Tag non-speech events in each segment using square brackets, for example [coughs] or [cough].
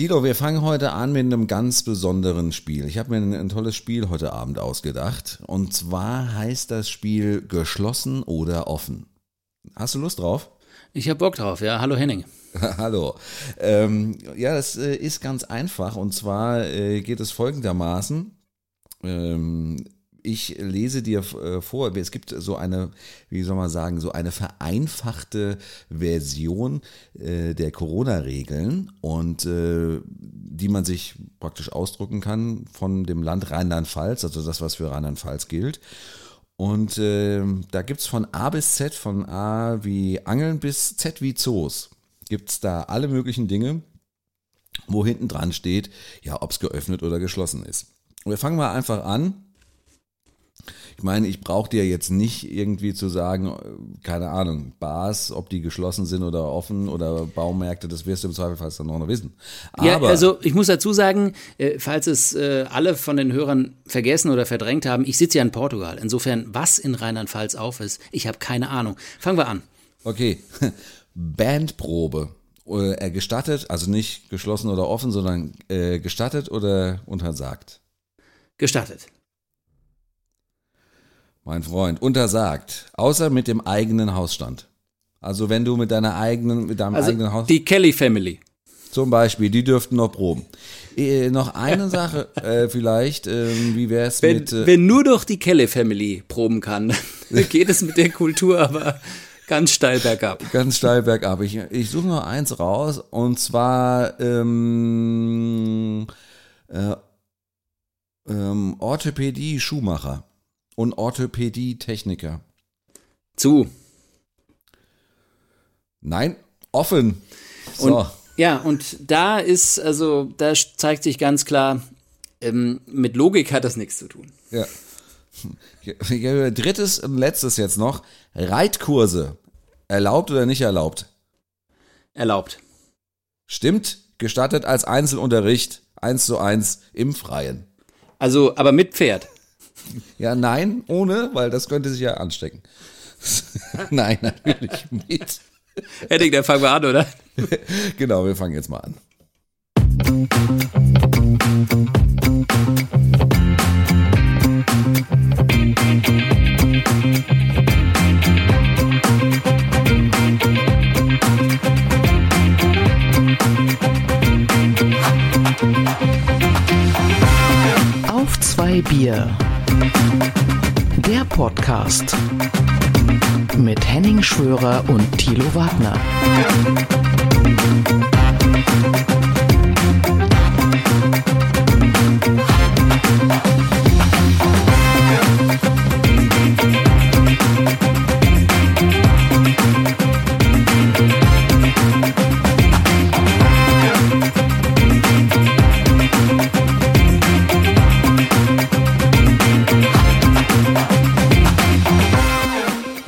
Tilo, wir fangen heute an mit einem ganz besonderen Spiel. Ich habe mir ein, ein, tolles Spiel heute Abend ausgedacht. Und zwar heißt das Spiel geschlossen oder offen. Hast du Lust drauf? Ich habe Bock drauf, ja. Hallo Henning. [laughs] Hallo. Ähm, ja, das äh, ist ganz einfach. Und zwar äh, geht es folgendermaßen. Ähm, ich lese dir äh, vor, es gibt so eine, wie soll man sagen, so eine vereinfachte Version äh, der Corona-Regeln und äh, die man sich praktisch ausdrucken kann von dem Land Rheinland-Pfalz, also das, was für Rheinland-Pfalz gilt. Und da gibt es von A bis Z, von A wie Angeln bis Z wie Zoos, gibt es da alle möglichen Dinge, wo hinten dran steht, ja, ob es geöffnet oder geschlossen ist. Wir fangen mal einfach an ich meine, ich brauche dir jetzt nicht irgendwie zu sagen, keine Ahnung, Bars, ob die geschlossen sind oder offen oder Baumärkte, das wirst du im Zweifelsfall dann noch wissen. Aber ja, also ich muss dazu sagen, äh, falls es äh, alle von den Hörern vergessen oder verdrängt haben, ich sitze ja in Portugal. Insofern, was in Rheinland-Pfalz auf ist, ich habe keine Ahnung. Fangen wir an. Okay, [laughs] Bandprobe. Äh, gestattet, also nicht geschlossen oder offen, sondern äh, gestattet oder untersagt? Gestattet mein Freund, untersagt, außer mit dem eigenen Hausstand. Also wenn du mit deiner eigenen, mit deinem also eigenen Haus. Die Kelly Family. Zum Beispiel, die dürften noch proben. Äh, noch eine Sache, [laughs] äh, vielleicht, äh, wie wäre es mit. Wenn nur doch die Kelly Family proben kann, [laughs] geht es mit der Kultur aber ganz steil bergab. Ganz steil bergab. Ich, ich suche noch eins raus und zwar ähm, äh, ähm, Orthopädie Schuhmacher und Orthopädie-Techniker. Zu. Nein, offen. So. Und, ja, und da ist, also, da zeigt sich ganz klar, ähm, mit Logik hat das nichts zu tun. Ja. Drittes und letztes jetzt noch. Reitkurse. Erlaubt oder nicht erlaubt? Erlaubt. Stimmt. Gestattet als Einzelunterricht. Eins zu eins im Freien. Also, aber mit Pferd. Ja, nein, ohne, weil das könnte sich ja anstecken. [laughs] nein, natürlich mit. Henning, dann fangen wir an, oder? [laughs] genau, wir fangen jetzt mal an. Auf zwei Bier. Der Podcast mit Henning Schwörer und Thilo Wagner.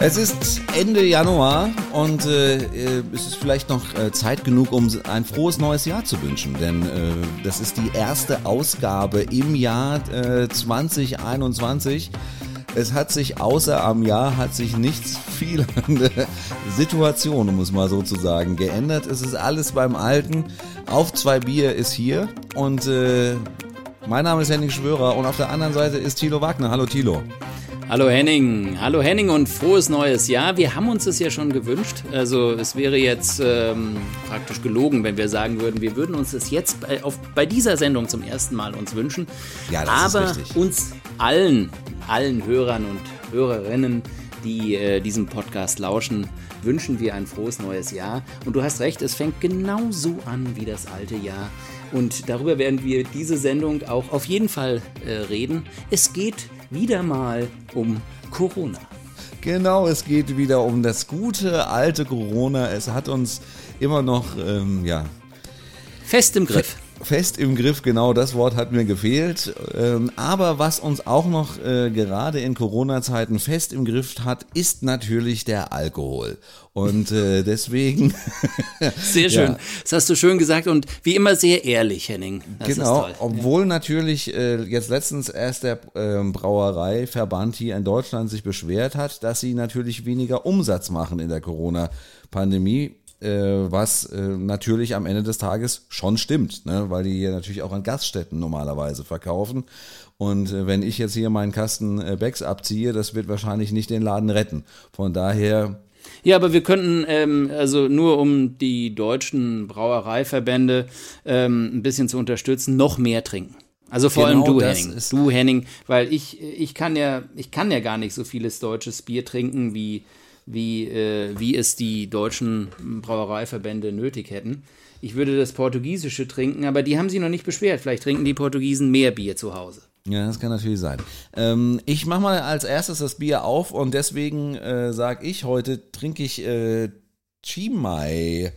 Es ist Ende Januar und äh, äh, es ist vielleicht noch äh, Zeit genug, um ein frohes neues Jahr zu wünschen, denn äh, das ist die erste Ausgabe im Jahr 2021. Äh, es hat sich außer am Jahr hat sich nichts viel an der Situation, um es mal so zu sagen, geändert. Es ist alles beim Alten. Auf zwei Bier ist hier und äh, mein Name ist Henning Schwörer und auf der anderen Seite ist Thilo Wagner. Hallo Thilo. Hallo Henning, hallo Henning und frohes neues Jahr. Wir haben uns das ja schon gewünscht. Also es wäre jetzt ähm, praktisch gelogen, wenn wir sagen würden, wir würden uns das jetzt bei, auf, bei dieser Sendung zum ersten Mal uns wünschen. Ja, das Aber ist richtig. uns allen, allen Hörern und Hörerinnen, die äh, diesem Podcast lauschen, wünschen wir ein frohes neues Jahr. Und du hast recht, es fängt genauso an wie das alte Jahr. Und darüber werden wir diese Sendung auch auf jeden Fall äh, reden. Es geht wieder mal um Corona. Genau, es geht wieder um das gute alte Corona. Es hat uns immer noch, ähm, ja. Fest im Griff. Fest im Griff, genau das Wort hat mir gefehlt. Ähm, aber was uns auch noch äh, gerade in Corona-Zeiten fest im Griff hat, ist natürlich der Alkohol. Und äh, [laughs] deswegen. sehr [laughs] schön. Ja. Das hast du schön gesagt und wie immer sehr ehrlich, Henning. Das genau, obwohl ja. natürlich äh, jetzt letztens erst der äh, Brauereiverband hier in Deutschland sich beschwert hat, dass sie natürlich weniger Umsatz machen in der Corona-Pandemie was äh, natürlich am Ende des Tages schon stimmt, ne? weil die hier natürlich auch an Gaststätten normalerweise verkaufen. Und äh, wenn ich jetzt hier meinen Kasten äh, Becks abziehe, das wird wahrscheinlich nicht den Laden retten. Von daher Ja, aber wir könnten, ähm, also nur um die deutschen Brauereiverbände ähm, ein bisschen zu unterstützen, noch mehr trinken. Also vor Genau, allem du, Henning. Du, Henning, weil ich, ich kann ja, ich kann ja gar nicht so vieles deutsches Bier trinken, wie, wie, äh, wie es die deutschen Brauereiverbände nötig hätten. Ich würde das Portugiesische trinken, aber die haben sich noch nicht beschwert. Vielleicht trinken die Portugiesen mehr Bier zu Hause. Ja, das kann natürlich sein. Ähm, ich mache mal als erstes das Bier auf und deswegen äh, sage ich heute, trinke ich äh, Chimay.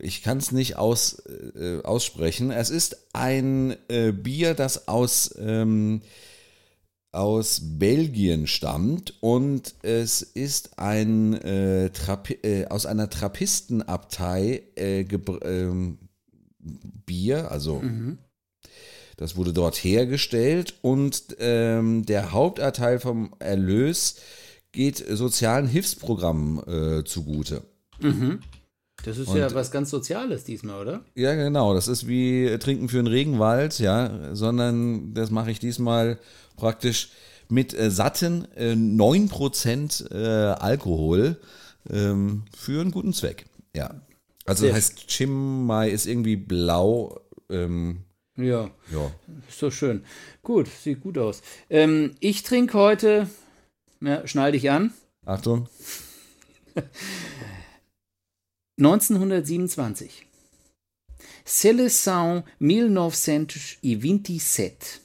Ich kann es nicht aus, äh, aussprechen. Es ist ein äh, Bier, das aus, ähm, aus Belgien stammt und es ist ein äh, äh, aus einer Trappistenabtei äh, gebr- ähm, Bier, also das wurde dort hergestellt und ähm, der Hauptanteil vom Erlös geht sozialen Hilfsprogrammen äh, zugute. Das ist ja was ganz Soziales diesmal, oder? Ja, genau. Das ist wie Trinken für einen Regenwald, ja, sondern das mache ich diesmal praktisch mit äh, satten äh, 9% äh, Alkohol ähm, für einen guten Zweck. Ja. Also Sehr heißt Chimay ist irgendwie blau. Ähm, Ja. ja. Ist doch schön. Gut, sieht gut aus. Ähm, ich trinke heute, ja, schnall dich an, Achtung. [laughs] 1927. Seleção 1927.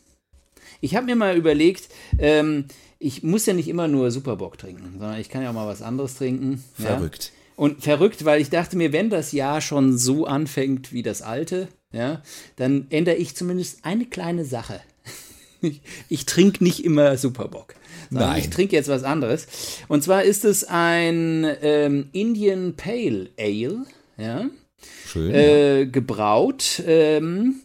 Ich habe mir mal überlegt, ähm, ich muss ja nicht immer nur Superbock trinken, sondern ich kann ja auch mal was anderes trinken. Ja? Verrückt. Und verrückt, weil ich dachte mir, wenn das Jahr schon so anfängt wie das alte, ja, dann ändere ich zumindest eine kleine Sache. [laughs] Ich, ich trinke nicht immer Superbock. Nein. Ich trinke jetzt was anderes. Und zwar ist es ein ähm, Indian Pale Ale, ja, Schön. äh, gebraut. Ähm,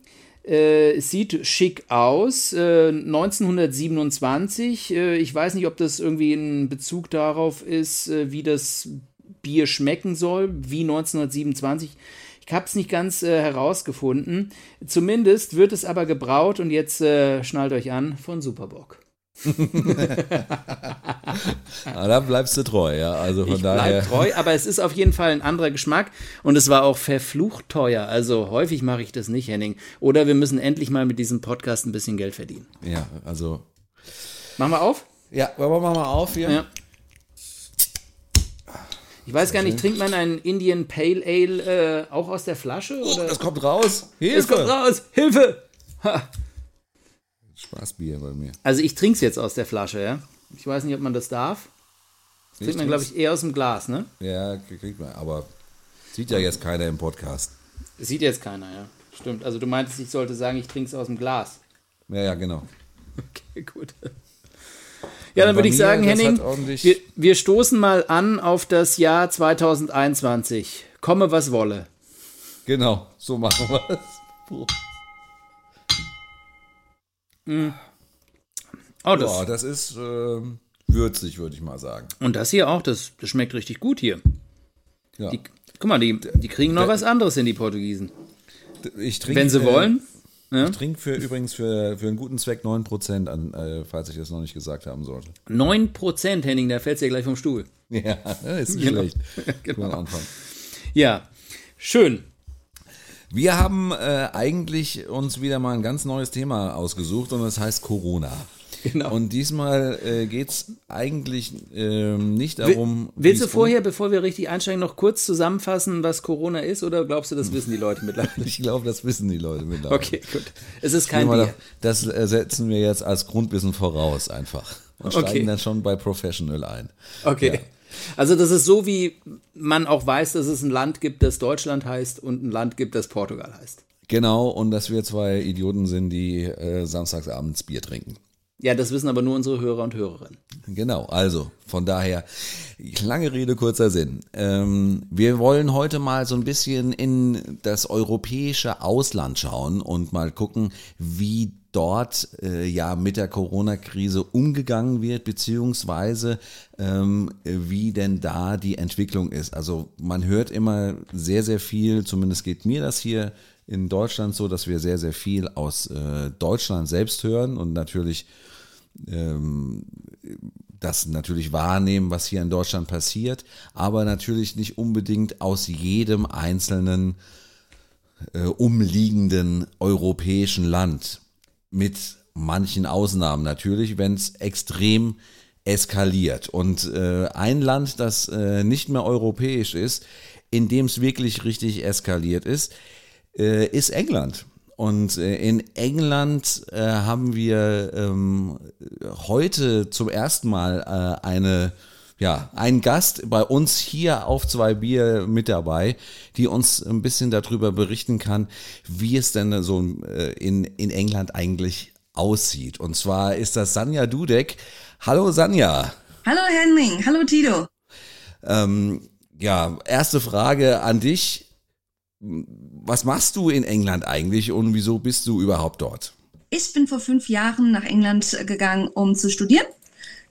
äh, es sieht schick aus. Äh, 1927. Äh, ich weiß nicht, ob das irgendwie ein Bezug darauf ist, äh, wie das Bier schmecken soll, wie 1927. Ich habe es nicht ganz äh, herausgefunden. Zumindest wird es aber gebraut und jetzt äh, schnallt euch an von Superbock. [laughs] Ah, da bleibst du treu, ja. Also von Ich daher. bleib treu, aber es ist auf jeden Fall ein anderer Geschmack und es war auch verflucht teuer. Also häufig mache ich das nicht, Henning. Oder wir müssen endlich mal mit diesem Podcast ein bisschen Geld verdienen. Ja, also. Machen wir auf? Ja, machen wir mal auf hier. Ja. Ich weiß gar nicht, trinkt man einen Indian Pale Ale äh, auch aus der Flasche? Oh, Oder? das kommt raus. Hilfe. es kommt raus! Hilfe! Ha. Spaßbier bei mir. Also ich trinke es jetzt aus der Flasche, ja. Ich weiß nicht, ob man das darf. Das trinkt man, glaube ich, eher aus dem Glas, ne? Ja, kriegt man. Aber sieht ja jetzt keiner im Podcast. Sieht jetzt keiner, ja. Stimmt. Also du meintest, ich sollte sagen, ich trinke es aus dem Glas. Ja, ja, genau. [laughs] Okay, gut. Ja, dann würde ich sagen, Henning, wir, wir stoßen mal an auf das Jahr 2021. Komme, was wolle. Genau, so machen wir es. Oh, das, Boah, das ist ähm, würzig, würde ich mal sagen. und das hier auch, das, das schmeckt richtig gut hier. Ja. Die, guck mal, die, die kriegen noch was anderes hin, die Portugiesen. Ich trinke, Wenn sie äh, wollen. Ich trinke für, übrigens für, für einen guten Zweck 9% an, äh, falls ich das noch nicht gesagt haben sollte. 9% Henning, da fällt's ja gleich vom Stuhl. Ja, [laughs] ist nicht Genau. schlecht. [laughs] Genau. Anfang. Ja, schön. Wir haben äh, eigentlich uns wieder mal ein ganz neues Thema ausgesucht und das heißt Corona. [laughs] Genau. Und diesmal äh, geht es eigentlich ähm, nicht darum. Willst du vorher, bevor wir richtig einsteigen, noch kurz zusammenfassen, was Corona ist? Oder glaubst du, das wissen die Leute mittlerweile? Um, [laughs] ich glaube, das wissen die Leute mittlerweile. Okay, gut. Es ist kein Bier. Das äh, setzen wir jetzt als Grundwissen voraus einfach. Und Okay. steigen dann schon bei Professional ein. Okay. Ja. Also das ist so, wie man auch weiß, dass es ein Land gibt, das Deutschland heißt und ein Land gibt, das Portugal heißt. Genau, und dass wir zwei Idioten sind, die äh, samstagsabends Bier trinken. Ja, das wissen aber nur unsere Hörer und Hörerinnen. Genau, also von daher, lange Rede, kurzer Sinn. Ähm, wir wollen heute mal so ein bisschen in das europäische Ausland schauen und mal gucken, wie dort äh, ja mit der Corona-Krise umgegangen wird, beziehungsweise ähm, wie denn da die Entwicklung ist. Also man hört immer sehr, sehr viel, zumindest geht mir das hier in Deutschland so, dass wir sehr, sehr viel aus äh, Deutschland selbst hören und natürlich ähm, das natürlich wahrnehmen, was hier in Deutschland passiert, aber natürlich nicht unbedingt aus jedem einzelnen äh, umliegenden europäischen Land. Mit manchen Ausnahmen natürlich, wenn es extrem eskaliert. Und äh, ein Land, das äh, nicht mehr europäisch ist, in dem es wirklich richtig eskaliert ist, ist England. Und äh, in England äh, haben wir ähm, heute zum ersten Mal äh, eine ja, einen Gast bei uns hier auf zwei Bier mit dabei, die uns ein bisschen darüber berichten kann, wie es denn so äh, in, in England eigentlich aussieht. Und zwar ist das Sanja Dudek. Hallo Sanja. Hallo Henning, hallo Tito. Ähm, ja, erste Frage an dich was machst du in England eigentlich und wieso bist du überhaupt dort? Ich bin vor fünf Jahren nach England gegangen, um zu studieren.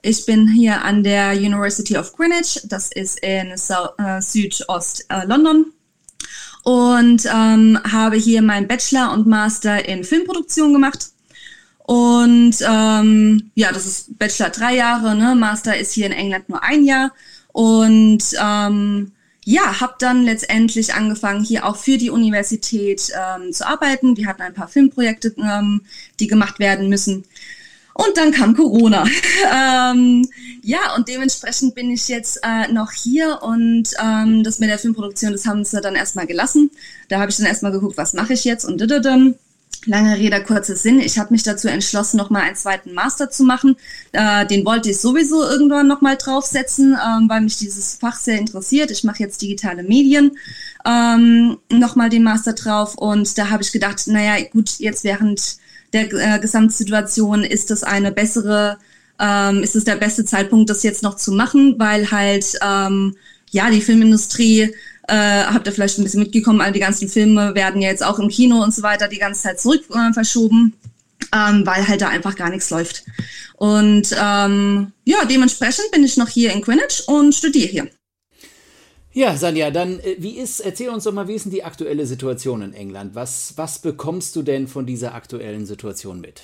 Ich bin hier an der University of Greenwich, das ist in äh, Südost-London. Äh, und ähm, habe hier meinen Bachelor und Master in Filmproduktion gemacht. Und ähm, ja, das ist Bachelor drei Jahre, ne? Master ist hier in England nur ein Jahr. Und ähm, ja, habe dann letztendlich angefangen, hier auch für die Universität ähm, zu arbeiten. Wir hatten ein paar Filmprojekte, ähm, die gemacht werden müssen. Und dann kam Corona. [laughs] ähm, ja, und dementsprechend bin ich jetzt äh, noch hier und ähm, das mit der Filmproduktion, das haben sie dann erstmal gelassen. Da habe ich dann erstmal geguckt, was mache ich jetzt und dididum. Lange Rede, kurzer Sinn. Ich habe mich dazu entschlossen, nochmal einen zweiten Master zu machen. Äh, den wollte ich sowieso irgendwann nochmal draufsetzen, ähm, weil mich dieses Fach sehr interessiert. Ich mache jetzt digitale Medien, ähm, nochmal den Master drauf. Und da habe ich gedacht, naja, gut, jetzt während der äh, Gesamtsituation ist das eine bessere, ähm, ist es der beste Zeitpunkt, das jetzt noch zu machen, weil halt, ähm, ja, die Filmindustrie äh, habt ihr vielleicht ein bisschen mitgekommen, all die ganzen Filme werden ja jetzt auch im Kino und so weiter die ganze Zeit zurück äh, verschoben, ähm, weil halt da einfach gar nichts läuft. Und ähm, ja, dementsprechend bin ich noch hier in Greenwich und studiere hier. Ja, Sanja, dann äh, wie ist, erzähl uns doch mal, wie ist denn die aktuelle Situation in England? Was, was bekommst du denn von dieser aktuellen Situation mit?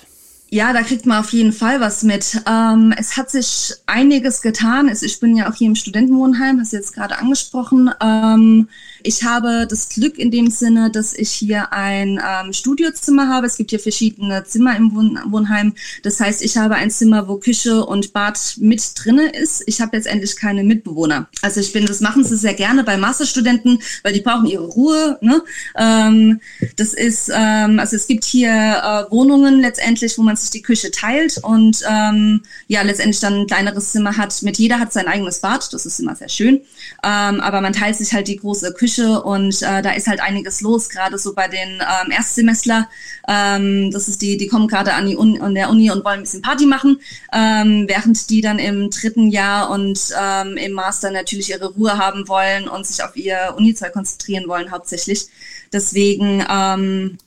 Ja, da kriegt man auf jeden Fall was mit. Ähm, es hat sich einiges getan. Ich bin ja auch hier im Studentenwohnheim, hast du jetzt gerade angesprochen. Ähm, ich habe das Glück in dem Sinne, dass ich hier ein ähm, Studiozimmer habe. Es gibt hier verschiedene Zimmer im Wohn Wohnheim. Das heißt, ich habe ein Zimmer, wo Küche und Bad mit drinne ist. Ich habe letztendlich keine Mitbewohner. Also ich bin, das machen sie sehr gerne bei Masterstudenten, weil die brauchen ihre Ruhe. Ne? Ähm, das ist, ähm, also es gibt hier äh, Wohnungen letztendlich, wo man sich die Küche teilt und ähm, ja letztendlich dann ein kleineres Zimmer hat. Mit jeder hat sein eigenes Bad. Das ist immer sehr schön. Ähm, aber man teilt sich halt die große Küche Küche und äh, da ist halt einiges los, gerade so bei den ähm, Erstsemestler. Ähm, das ist die, die kommen gerade an die Uni, an der Uni und wollen ein bisschen Party machen, ähm, während die dann im dritten Jahr und ähm, im Master natürlich ihre Ruhe haben wollen und sich auf ihr Uni-Zeug konzentrieren wollen hauptsächlich. Deswegen ähm,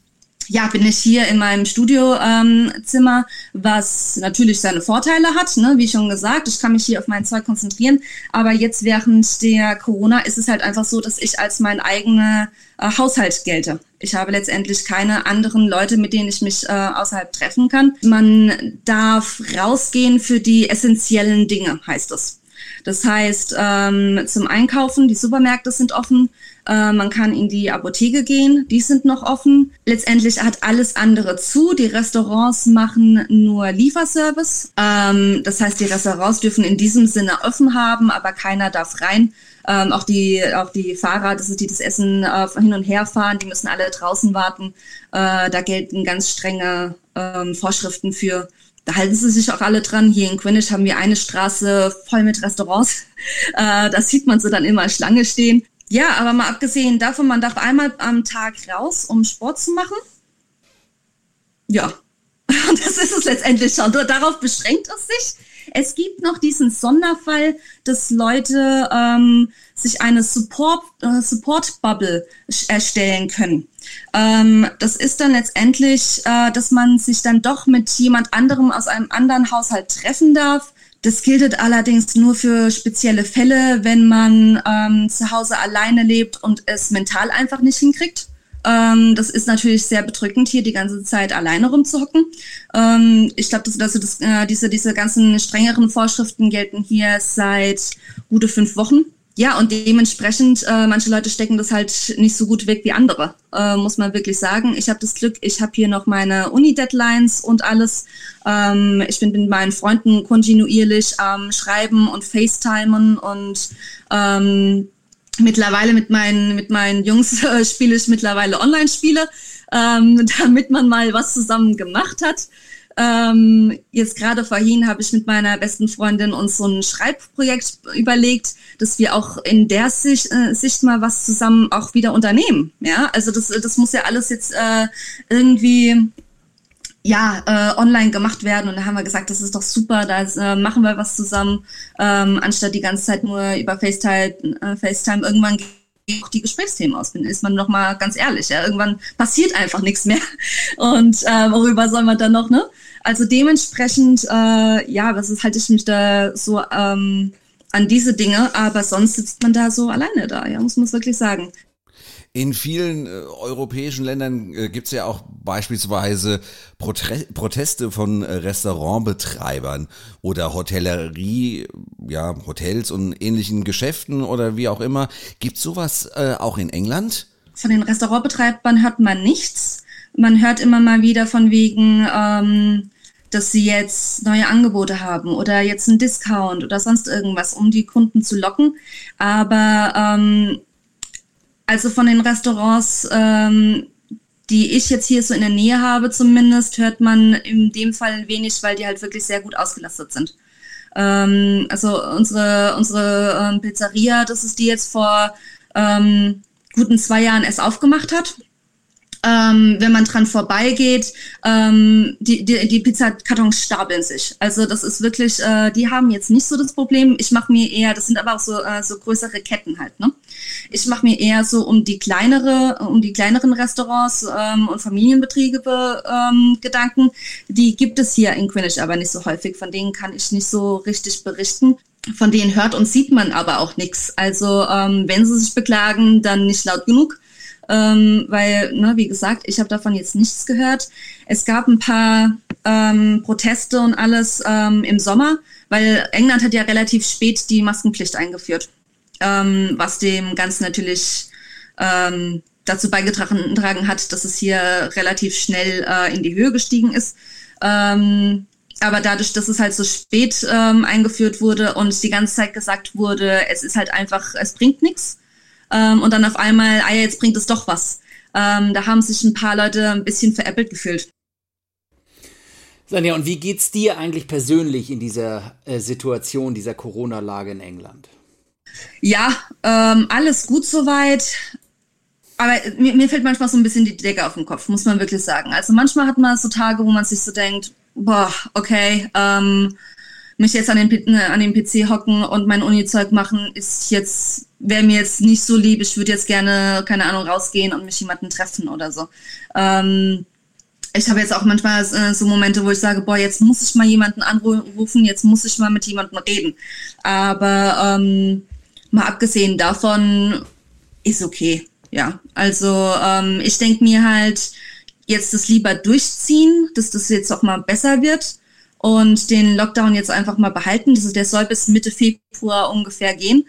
ja, bin ich hier in meinem Studiozimmer, ähm, was natürlich seine Vorteile hat, ne? wie schon gesagt. Ich kann mich hier auf mein Zeug konzentrieren. Aber jetzt während der Corona ist es halt einfach so, dass ich als mein eigener äh, Haushalt gelte. Ich habe letztendlich keine anderen Leute, mit denen ich mich äh, außerhalb treffen kann. Man darf rausgehen für die essentiellen Dinge, heißt es. Das heißt, ähm, zum Einkaufen, die Supermärkte sind offen, äh, man kann in die Apotheke gehen, die sind noch offen. Letztendlich hat alles andere zu. Die Restaurants machen nur Lieferservice. Ähm, das heißt, die Restaurants dürfen in diesem Sinne offen haben, aber keiner darf rein. Ähm, auch die auch die Fahrer, das ist die das Essen äh, hin und her fahren, die müssen alle draußen warten. Äh, da gelten ganz strenge ähm, Vorschriften für. Da halten sie sich auch alle dran. Hier in Greenwich haben wir eine Straße voll mit Restaurants. [laughs] Äh, da sieht man sie dann immer Schlange stehen. Ja, aber mal abgesehen davon, man darf einmal am Tag raus, um Sport zu machen. Ja, Und [laughs] das ist es letztendlich schon. Darauf beschränkt es sich. Es gibt noch diesen Sonderfall, dass Leute ähm, sich eine Support, äh, Support erstellen können. Ähm, das ist dann letztendlich, äh, dass man sich dann doch mit jemand anderem aus einem anderen Haushalt treffen darf. Das gilt allerdings nur für spezielle Fälle, wenn man ähm, zu Hause alleine lebt und es mental einfach nicht hinkriegt. Ähm, das ist natürlich sehr bedrückend, hier die ganze Zeit alleine rumzuhocken. Ähm, ich glaube, dass, also das, äh, diese, diese ganzen strengeren Vorschriften gelten hier seit gute fünf Wochen. Ja, und dementsprechend, äh, manche Leute stecken das halt nicht so gut weg wie andere, äh, muss man wirklich sagen. Ich habe das Glück, ich habe hier noch meine Uni-Deadlines und alles. Ähm, ich bin mit meinen Freunden kontinuierlich am Schreiben und FaceTimen und ähm, mittlerweile mit meinen, mit meinen Jungs äh, spiele ich mittlerweile Online-Spiele, ähm, [laughs] damit man mal was zusammen gemacht hat. Ähm, jetzt gerade vorhin habe ich mit meiner besten Freundin uns so ein Schreibprojekt überlegt, dass wir auch in der Sicht, äh, Sicht mal was zusammen auch wieder unternehmen. Ja, also das, das muss ja alles jetzt äh, irgendwie ja, äh, online gemacht werden. Und da haben wir gesagt, das ist doch super, da äh, machen wir was zusammen, ähm, anstatt die ganze Zeit nur über FaceTime, äh, FaceTime irgendwann auch die Gesprächsthemen aus. Ist man noch mal ganz ehrlich. Ja? Irgendwann passiert einfach nichts mehr. Und äh, worüber soll man dann noch, ne? Also dementsprechend, äh, ja, was ist, halte ich mich da so ähm, an diese Dinge, aber sonst sitzt man da so alleine da, ja, muss man es wirklich sagen. In vielen äh, europäischen Ländern äh, gibt es ja auch beispielsweise Protre Proteste von äh, Restaurantbetreibern oder Hotellerie, ja, Hotels und ähnlichen Geschäften oder wie auch immer. Gibt sowas äh, auch in England? Von den Restaurantbetreibern hört man nichts. Man hört immer mal wieder von wegen, ähm, dass sie jetzt neue Angebote haben oder jetzt einen Discount oder sonst irgendwas, um die Kunden zu locken. Aber ähm, also von den Restaurants, ähm, die ich jetzt hier so in der Nähe habe zumindest, hört man in dem Fall wenig, weil die halt wirklich sehr gut ausgelastet sind. Ähm, also unsere, unsere ähm, Pizzeria, das ist die jetzt vor ähm, guten zwei Jahren erst aufgemacht hat ähm, wenn man dran vorbeigeht, ähm, die, die, die Pizzakartons stapeln sich. Also das ist wirklich, äh, die haben jetzt nicht so das Problem. Ich mache mir eher, das sind aber auch so, äh, so größere Ketten halt, ne? Ich mache mir eher so um die kleinere, um die kleineren Restaurants ähm, und Familienbetriebe ähm, Gedanken. Die gibt es hier in Greenwich aber nicht so häufig. Von denen kann ich nicht so richtig berichten. Von denen hört und sieht man aber auch nichts. Also ähm, wenn sie sich beklagen, dann nicht laut genug ähm, weil, ne, wie gesagt, ich habe davon jetzt nichts gehört. Es gab ein paar ähm, Proteste und alles ähm, im Sommer, weil England hat ja relativ spät die Maskenpflicht eingeführt, ähm, was dem Ganzen natürlich ähm, dazu beigetragen hat, dass es hier relativ schnell äh, in die Höhe gestiegen ist. Ähm, aber dadurch, dass es halt so spät ähm, eingeführt wurde und die ganze Zeit gesagt wurde, es ist halt einfach, es bringt nichts, ähm, und dann auf einmal, ah ja, jetzt bringt es doch was. Ähm, da haben sich ein paar Leute ein bisschen veräppelt gefühlt. Sanja, und wie geht's dir eigentlich persönlich in dieser äh, Situation, dieser Corona-Lage in England? Ja, ähm, alles gut soweit. Aber mir, mir fällt manchmal so ein bisschen die Decke auf den Kopf, muss man wirklich sagen. Also manchmal hat man so Tage, wo man sich so denkt, boah, okay, ähm, mich jetzt an den, ne, an den PC hocken und mein Uni-Zeug machen, ist jetzt, wäre mir jetzt nicht so lieb. Ich würde jetzt gerne, keine Ahnung, rausgehen und mich jemanden treffen oder so. Ähm, ich habe jetzt auch manchmal äh, so Momente, wo ich sage, boah, jetzt muss ich mal jemanden anrufen, jetzt muss ich mal mit jemandem reden. Aber ähm, mal abgesehen davon ist okay. Ja, also ähm, ich denke mir halt, jetzt das lieber durchziehen, dass das jetzt auch mal besser wird und den Lockdown jetzt einfach mal behalten. Also der soll bis Mitte Februar ungefähr gehen.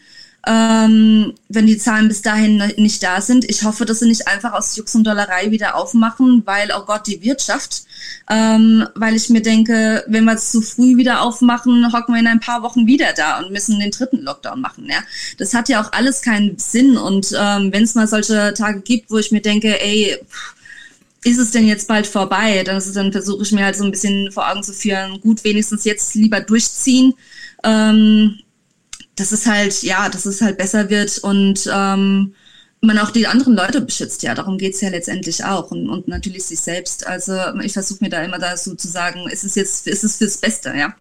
Ähm, wenn die Zahlen bis dahin nicht da sind. Ich hoffe, dass sie nicht einfach aus Jux und Dollerei wieder aufmachen, weil, oh Gott, die Wirtschaft. Ähm, weil ich mir denke, wenn wir es zu früh wieder aufmachen, hocken wir in ein paar Wochen wieder da und müssen den dritten Lockdown machen. Ja? Das hat ja auch alles keinen Sinn. Und ähm, wenn es mal solche Tage gibt, wo ich mir denke, ey, pff, ist es denn jetzt bald vorbei? Das, dann versuche ich mir halt so ein bisschen vor Augen zu führen, gut, wenigstens jetzt lieber durchziehen, ähm, dass es halt, ja, dass es halt besser wird und ähm, man auch die anderen Leute beschützt, ja, darum geht's ja letztendlich auch und, und natürlich sich selbst. Also ich versuche mir da immer da so zu sagen, ist es jetzt, ist es fürs Beste, ja.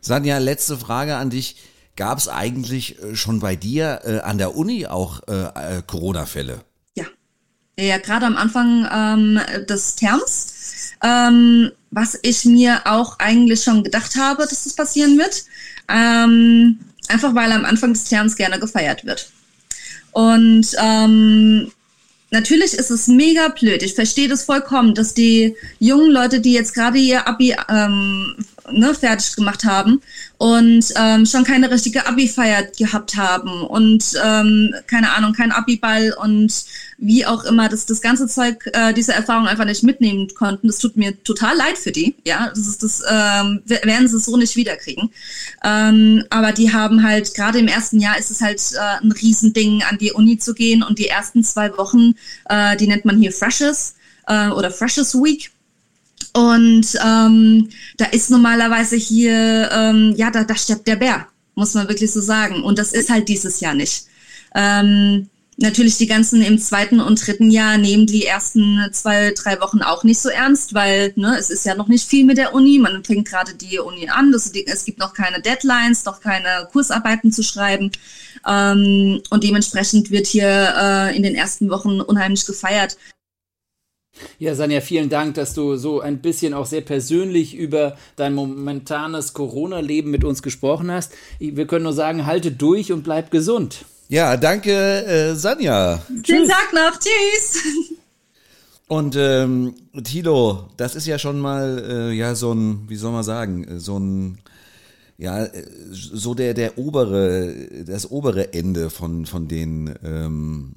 Sanja, letzte Frage an dich. Gab es eigentlich äh, schon bei dir äh, an der Uni auch äh, äh, Corona-Fälle? Ja. Gerade am Anfang ähm, des Terms, ähm, was ich mir auch eigentlich schon gedacht habe, dass das passieren wird. Ähm, einfach weil am Anfang des Terms gerne gefeiert wird. Und ähm, natürlich ist es mega blöd. Ich verstehe das vollkommen, dass die jungen Leute, die jetzt gerade ihr Abi ähm, ne, fertig gemacht haben und ähm, schon keine richtige Abi-Feier gehabt haben und ähm, keine Ahnung, kein Abi-Ball und wie auch immer, dass das ganze Zeug, äh, diese Erfahrung einfach nicht mitnehmen konnten. Das tut mir total leid für die. Ja, das ist das, ähm, werden sie so nicht wiederkriegen. Ähm, aber die haben halt, gerade im ersten Jahr ist es halt äh, ein Riesending, an die Uni zu gehen und die ersten zwei Wochen, äh, die nennt man hier Freshes äh, oder Freshes Week und ähm, da ist normalerweise hier, ähm, ja, da, da stirbt der Bär, muss man wirklich so sagen. Und das ist halt dieses Jahr nicht. Ähm, natürlich die ganzen im zweiten und dritten Jahr nehmen die ersten zwei, drei Wochen auch nicht so ernst, weil ne, es ist ja noch nicht viel mit der Uni. Man fängt gerade die Uni an. Das, es gibt noch keine Deadlines, noch keine Kursarbeiten zu schreiben. Ähm, und dementsprechend wird hier äh, in den ersten Wochen unheimlich gefeiert. Ja, Sanja, vielen Dank, dass du so ein bisschen auch sehr persönlich über dein momentanes Corona-Leben mit uns gesprochen hast. Wir können nur sagen, halte durch und bleib gesund. Ja, danke, äh, Sanja. Schönen Tag noch. Tschüss. Und ähm, Tilo, das ist ja schon mal äh, ja so ein, wie soll man sagen, so ein ja, so der, der obere, das obere Ende von, von den ähm,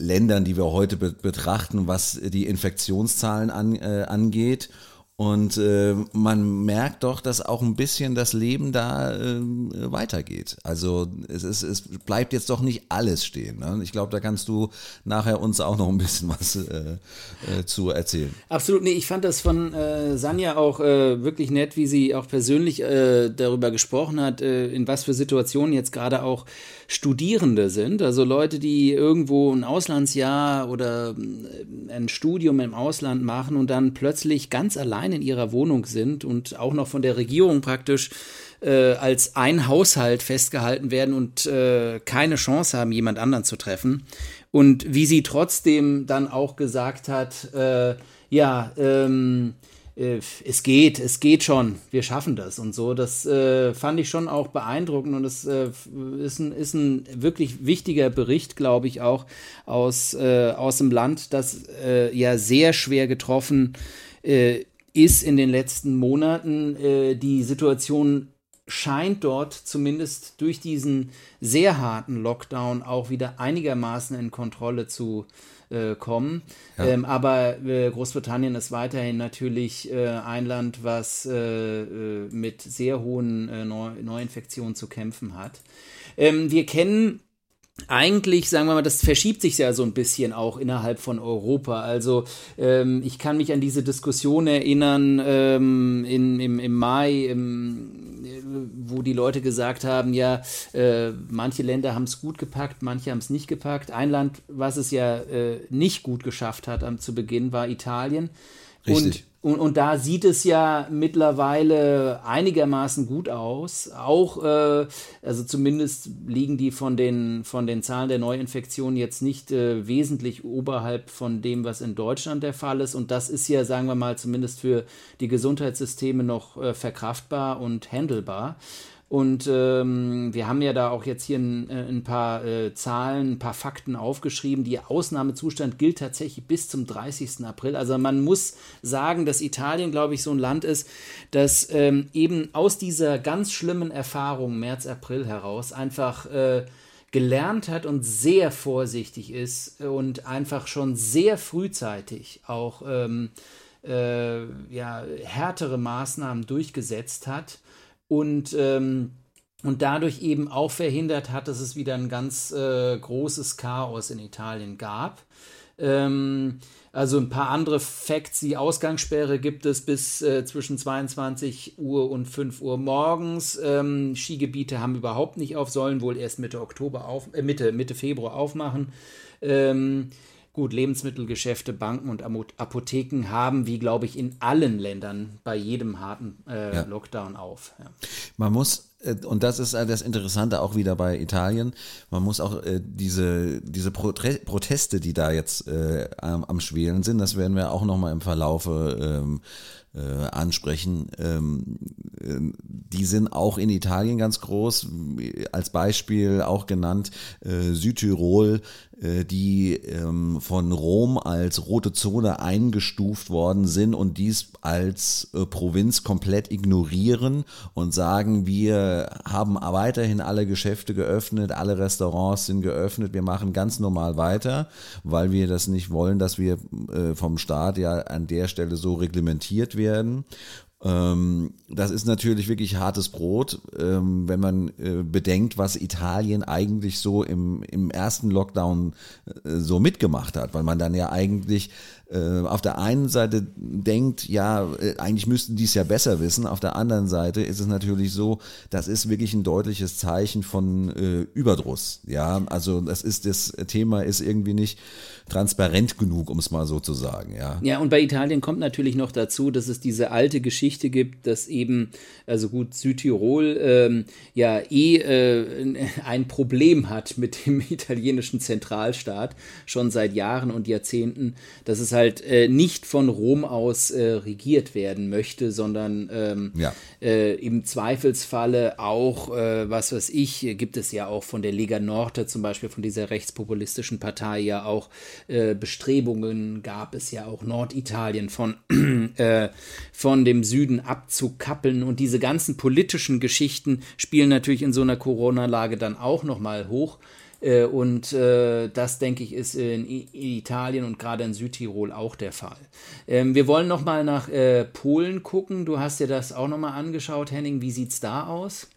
Ländern, die wir heute be betrachten, was die Infektionszahlen an, äh, angeht. Und äh, man merkt doch, dass auch ein bisschen das Leben da äh, weitergeht. Also es, ist, es bleibt jetzt doch nicht alles stehen. Ne? Ich glaube, da kannst du nachher uns auch noch ein bisschen [laughs] was äh, äh, zu erzählen. Absolut, nee, ich fand das von äh, Sanja auch äh, wirklich nett, wie sie auch persönlich darüber gesprochen hat, in was für Situationen jetzt gerade auch Studierende sind, also Leute, die irgendwo ein Auslandsjahr oder ein Studium im Ausland machen und dann plötzlich ganz allein in ihrer Wohnung sind und auch noch von der Regierung praktisch äh, als ein Haushalt festgehalten werden und äh, keine Chance haben, jemand anderen zu treffen. Und wie sie trotzdem dann auch gesagt hat, äh, ja, ähm, äh, es geht, es geht schon, wir schaffen das und so. Das äh, fand ich schon auch beeindruckend und es äh, ist, ein, ist ein wirklich wichtiger Bericht, glaube ich, auch aus, äh, aus dem Land, das äh, ja sehr schwer getroffen äh, ist in den letzten Monaten. die Situation scheint dort zumindest durch diesen sehr harten Lockdown auch wieder einigermaßen in Kontrolle zu äh, äh, kommen. Ja. Ähm, aber äh, Großbritannien ist weiterhin natürlich äh, ein Land, was äh, äh, mit sehr hohen äh, Neu Neuinfektionen zu kämpfen hat. Ähm, wir kennen eigentlich, sagen wir mal, das verschiebt sich ja so ein bisschen auch innerhalb von Europa. Also ähm, ich kann mich an diese Diskussion erinnern ähm, in, im, im Mai, im, wo die Leute gesagt haben, ja, äh, manche Länder haben es gut gepackt, manche haben es nicht gepackt. Ein Land, was es ja äh, nicht gut geschafft hat am, zu Beginn, war Italien. Richtig. Und, und, und da sieht es ja mittlerweile einigermaßen gut aus. Auch, äh, also zumindest liegen die von den, von den Zahlen der Neuinfektionen jetzt nicht äh, wesentlich oberhalb von dem, was in Deutschland der Fall ist. Und das ist ja, sagen wir mal, zumindest für die Gesundheitssysteme noch äh, verkraftbar und handelbar. Und ähm, wir haben ja da auch jetzt hier ein, äh, ein paar äh, Zahlen, ein paar Fakten aufgeschrieben. Die Ausnahmezustand gilt tatsächlich bis zum 30. April. Also man muss sagen, dass Italien, glaube ich, so ein Land ist, das ähm, eben aus dieser ganz schlimmen Erfahrung März, April heraus einfach äh, gelernt hat und sehr vorsichtig ist und einfach schon sehr frühzeitig auch ähm, äh, ja, härtere Maßnahmen durchgesetzt hat und, ähm, und dadurch eben auch verhindert hat, dass es wieder ein ganz äh, großes Chaos in Italien gab. Ähm, also ein paar andere Facts. Die Ausgangssperre gibt es bis äh, zwischen 22 Uhr und 5 Uhr morgens. Ähm, Skigebiete haben überhaupt nicht auf, sollen wohl erst Mitte Oktober auf, äh, Mitte, Mitte Februar aufmachen. Ähm, Gut, Lebensmittelgeschäfte, Banken und Apotheken haben, wie glaube ich, in allen Ländern bei jedem harten äh, ja. Lockdown auf. Ja. Man muss, äh, und das ist das Interessante auch wieder bei Italien, man muss auch äh, diese, diese Proteste, die da jetzt äh, am, am Schwelen sind, das werden wir auch nochmal im Verlaufe ähm, äh, ansprechen. Ähm, äh, die sind auch in Italien ganz groß, als Beispiel auch genannt äh, Südtirol, die ähm, von Rom als rote Zone eingestuft worden sind und dies als äh, Provinz komplett ignorieren und sagen, wir haben weiterhin alle Geschäfte geöffnet, alle Restaurants sind geöffnet, wir machen ganz normal weiter, weil wir das nicht wollen, dass wir äh, vom Staat ja an der Stelle so reglementiert werden. Ähm, das ist natürlich wirklich hartes Brot, ähm, wenn man äh, bedenkt, was Italien eigentlich so im, im ersten Lockdown äh, so mitgemacht hat, weil man dann ja eigentlich äh, auf der einen Seite denkt, ja, äh, eigentlich müssten die es ja besser wissen. Auf der anderen Seite ist es natürlich so, das ist wirklich ein deutliches Zeichen von äh, Überdruss. Ja, also das ist das Thema ist irgendwie nicht transparent genug, um es mal so zu sagen. Ja. ja, und bei Italien kommt natürlich noch dazu, dass es diese alte Geschichte gibt, dass eben, also gut, Südtirol ähm, ja eh äh, ein Problem hat mit dem [laughs] italienischen Zentralstaat schon seit Jahren und Jahrzehnten, dass es halt halt äh, nicht von Rom aus äh, regiert werden möchte, sondern ähm, ja. äh, im Zweifelsfalle auch, äh, was weiß ich, gibt es ja auch von der Lega Norte zum Beispiel, von dieser rechtspopulistischen Partei ja auch äh, Bestrebungen, gab es ja auch Norditalien von, [clears throat] äh, von dem Süden abzukappeln und diese ganzen politischen Geschichten spielen natürlich in so einer Corona-Lage dann auch nochmal hoch. Äh, und äh, das, denke ich, ist in Italien und gerade in Südtirol auch der Fall. Ähm, wir wollen noch mal nach äh, Polen gucken. Du hast dir das auch noch mal angeschaut, Henning. Wie sieht es da aus?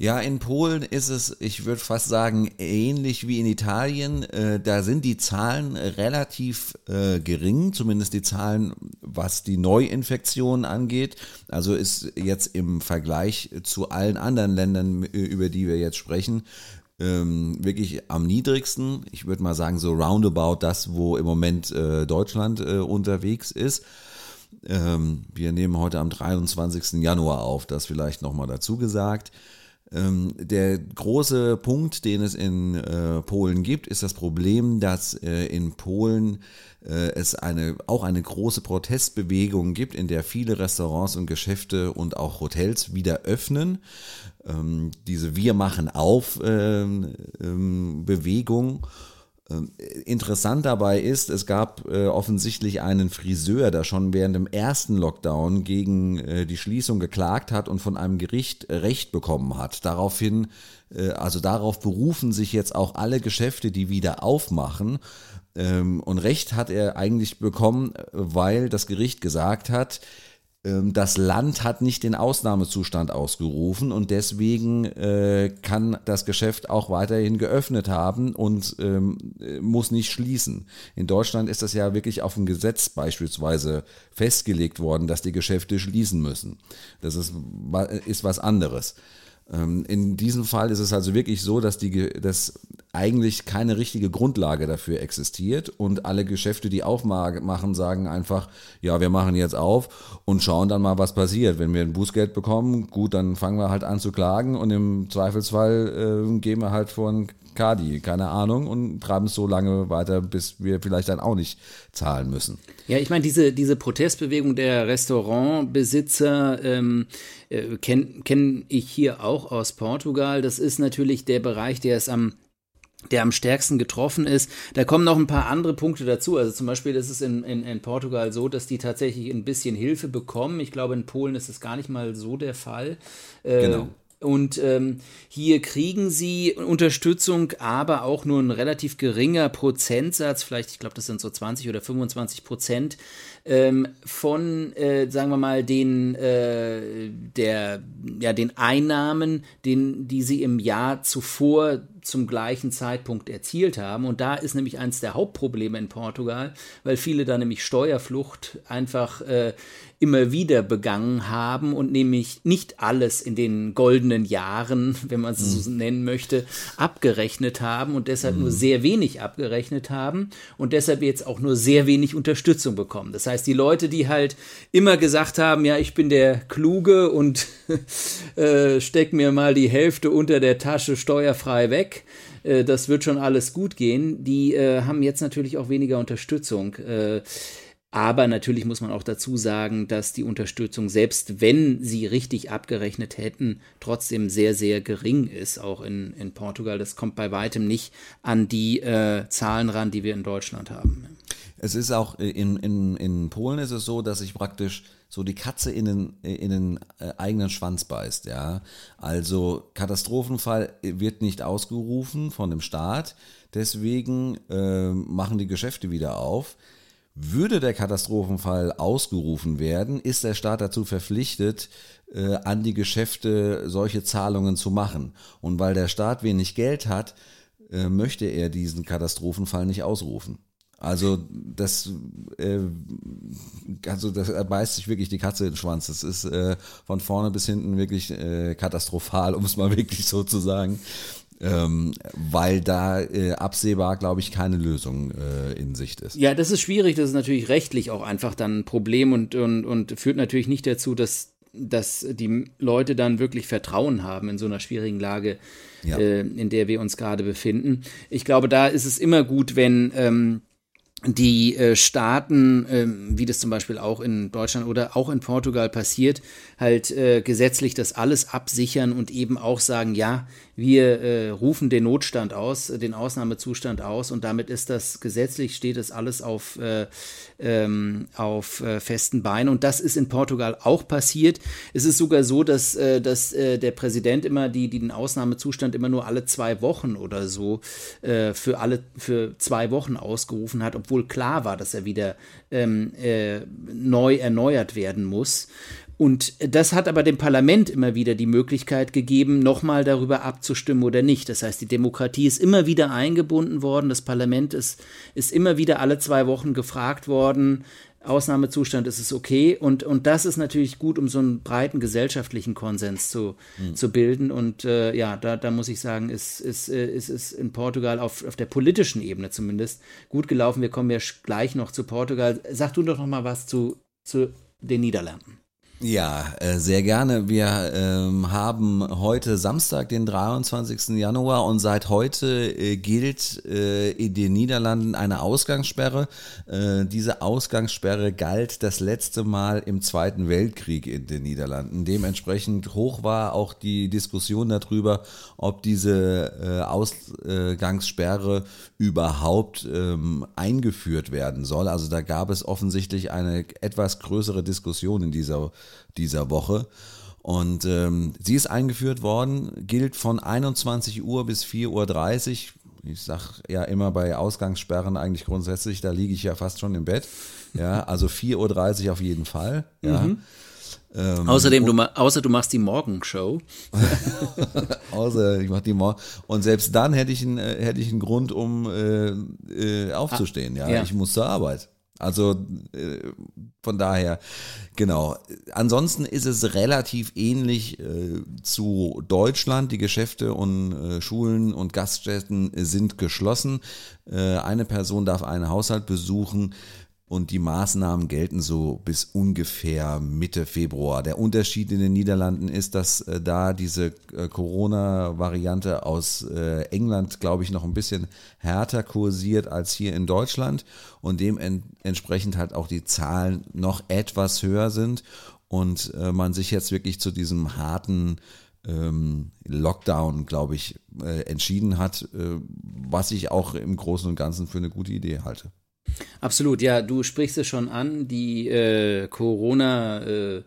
Ja, in Polen ist es, ich würde fast sagen, ähnlich wie in Italien. Äh, da sind die Zahlen relativ äh, gering, zumindest die Zahlen, was die Neuinfektionen angeht. Also ist jetzt im Vergleich zu allen anderen Ländern, über die wir jetzt sprechen, ähm, wirklich am niedrigsten. Ich würde mal sagen, so roundabout das, wo im Moment äh, Deutschland äh, unterwegs ist. Ähm, wir nehmen heute am 23. Januar auf, das vielleicht nochmal dazu gesagt. Ähm, der große Punkt, den es in äh, Polen gibt, ist das Problem, dass äh, in Polen äh, es eine, auch eine große Protestbewegung gibt, in der viele Restaurants und Geschäfte und auch Hotels wieder öffnen. Ähm, diese Wir machen auf ähm, ähm, Bewegung. Ähm, interessant dabei ist, es gab äh, offensichtlich einen Friseur, der schon während dem ersten Lockdown gegen äh, die Schließung geklagt hat und von einem Gericht Recht bekommen hat. Daraufhin, äh, also darauf berufen sich jetzt auch alle Geschäfte, die wieder aufmachen. Ähm, und Recht hat er eigentlich bekommen, weil das Gericht gesagt hat, das Land hat nicht den Ausnahmezustand ausgerufen und deswegen äh, kann das Geschäft auch weiterhin geöffnet haben und ähm, muss nicht schließen. In Deutschland ist das ja wirklich auf dem Gesetz beispielsweise festgelegt worden, dass die Geschäfte schließen müssen. Das ist, ist was anderes. Ähm, in diesem Fall ist es also wirklich so, dass, die, dass eigentlich keine richtige Grundlage dafür existiert und alle Geschäfte, die aufmachen, sagen einfach, ja, wir machen jetzt auf und schauen dann mal, was passiert. Wenn wir ein Bußgeld bekommen, gut, dann fangen wir halt an zu klagen und im Zweifelsfall äh, gehen wir halt vor ein Kadi, keine Ahnung, und treiben es so lange weiter, bis wir vielleicht dann auch nicht zahlen müssen. Ja, ich meine, diese, diese Protestbewegung der Restaurantbesitzer ähm, äh, kenne kenn ich hier auch aus Portugal. Das ist natürlich der Bereich, der es am der am stärksten getroffen ist. Da kommen noch ein paar andere Punkte dazu. Also zum Beispiel ist es in, in, in Portugal so, dass die tatsächlich ein bisschen Hilfe bekommen. Ich glaube, in Polen ist es gar nicht mal so der Fall. Äh, genau. Und ähm, hier kriegen sie Unterstützung, aber auch nur ein relativ geringer Prozentsatz, vielleicht, ich glaube, das sind so 20 oder 25 Prozent ähm, von, äh, sagen wir mal, den, äh, der, ja, den Einnahmen, den, die sie im Jahr zuvor zum gleichen Zeitpunkt erzielt haben. Und da ist nämlich eines der Hauptprobleme in Portugal, weil viele da nämlich Steuerflucht einfach äh, immer wieder begangen haben und nämlich nicht alles in den goldenen Jahren, [laughs] wenn man es mhm. so nennen möchte, abgerechnet haben und deshalb mhm. nur sehr wenig abgerechnet haben und deshalb jetzt auch nur sehr wenig Unterstützung bekommen. Das heißt, die Leute, die halt immer gesagt haben, ja, ich bin der Kluge und [laughs] äh, steck mir mal die Hälfte unter der Tasche steuerfrei weg, äh, das wird schon alles gut gehen, die äh, haben jetzt natürlich auch weniger Unterstützung. Äh, aber natürlich muss man auch dazu sagen, dass die Unterstützung, selbst wenn sie richtig abgerechnet hätten, trotzdem sehr, sehr gering ist, auch in, in Portugal. Das kommt bei weitem nicht an die äh, Zahlen ran, die wir in Deutschland haben. Es ist auch äh, in, in, in Polen ist es so, dass sich praktisch so die Katze in den, äh, in den äh, eigenen Schwanz beißt, ja. Also Katastrophenfall wird nicht ausgerufen von dem Staat, deswegen äh, machen die Geschäfte wieder auf. Würde der Katastrophenfall ausgerufen werden, ist der Staat dazu verpflichtet, äh, an die Geschäfte solche Zahlungen zu machen. Und weil der Staat wenig Geld hat, äh, möchte er diesen Katastrophenfall nicht ausrufen. Also das, äh, also das beißt sich wirklich die Katze in den Schwanz. Das ist äh, von vorne bis hinten wirklich äh, katastrophal, [laughs] um es mal wirklich so zu sagen ähm, weil da äh, absehbar, glaube ich, keine Lösung äh, in Sicht ist. Ja, das ist schwierig. Das ist natürlich rechtlich auch einfach dann ein Problem und, und, und führt natürlich nicht dazu, dass, dass die Leute dann wirklich Vertrauen haben in so einer schwierigen Lage, ja. äh, in der wir uns gerade befinden. Ich glaube, da ist es immer gut, wenn ähm, die äh, Staaten, äh, wie das zum Beispiel auch in Deutschland oder auch in Portugal passiert, halt äh, gesetzlich das alles absichern und eben auch sagen, ja, wir äh, rufen den Notstand aus, den Ausnahmezustand aus und damit ist das gesetzlich, steht das alles auf, äh, ähm, auf äh, festen Beinen und das ist in Portugal auch passiert. Es ist sogar so, dass, äh, dass äh, der Präsident immer die, die den Ausnahmezustand immer nur alle zwei Wochen oder so äh, für alle für zwei Wochen ausgerufen hat, obwohl klar war, dass er wieder ähm, äh, neu erneuert werden muss. Und das hat aber dem Parlament immer wieder die Möglichkeit gegeben, nochmal darüber abzustimmen oder nicht. Das heißt, die Demokratie ist immer wieder eingebunden worden. Das Parlament ist, ist immer wieder alle zwei Wochen gefragt worden. Ausnahmezustand ist es okay. Und, und das ist natürlich gut, um so einen breiten gesellschaftlichen Konsens zu, mhm. zu bilden. Und äh, ja, da, da muss ich sagen, ist, ist, äh, ist, ist in Portugal auf, auf der politischen Ebene zumindest gut gelaufen. Wir kommen ja gleich noch zu Portugal. Sag du doch noch mal was zu, zu den Niederlanden. Ja, äh, sehr gerne. Wir ähm, haben heute Samstag, den 23. Januar und seit heute äh, gilt äh, in den Niederlanden eine Ausgangssperre. Äh, diese Ausgangssperre galt das letzte Mal im Zweiten Weltkrieg in den Niederlanden. Dementsprechend hoch war auch die Diskussion darüber, ob diese äh, Ausgangssperre überhaupt ähm, eingeführt werden soll. Also da gab es offensichtlich eine etwas größere Diskussion in dieser dieser Woche. Und ähm, sie ist eingeführt worden, gilt von 21 Uhr bis 4.30 Uhr. Ich sage ja immer bei Ausgangssperren eigentlich grundsätzlich, da liege ich ja fast schon im Bett. Ja, also 4.30 Uhr auf jeden Fall. Ja. Mhm. Ähm, Außerdem, du, außer du machst die Morgenshow. [laughs] außer ich mach die Morgen. Und selbst dann hätte ich einen, äh, hätte ich einen Grund, um äh, äh, aufzustehen. Ja? ja, ich muss zur Arbeit. Also äh, von daher, genau. Ansonsten ist es relativ ähnlich äh, zu Deutschland. Die Geschäfte und äh, Schulen und Gaststätten sind geschlossen. Äh, eine Person darf einen Haushalt besuchen. Und die Maßnahmen gelten so bis ungefähr Mitte Februar. Der Unterschied in den Niederlanden ist, dass äh, da diese äh, Corona-Variante aus äh, England, glaube ich, noch ein bisschen härter kursiert als hier in Deutschland und dementsprechend halt auch die Zahlen noch etwas höher sind und äh, man sich jetzt wirklich zu diesem harten ähm, Lockdown, glaube ich, äh, entschieden hat, äh, was ich auch im Großen und Ganzen für eine gute Idee halte. Absolut, ja, du sprichst es schon an, die äh, Corona- äh,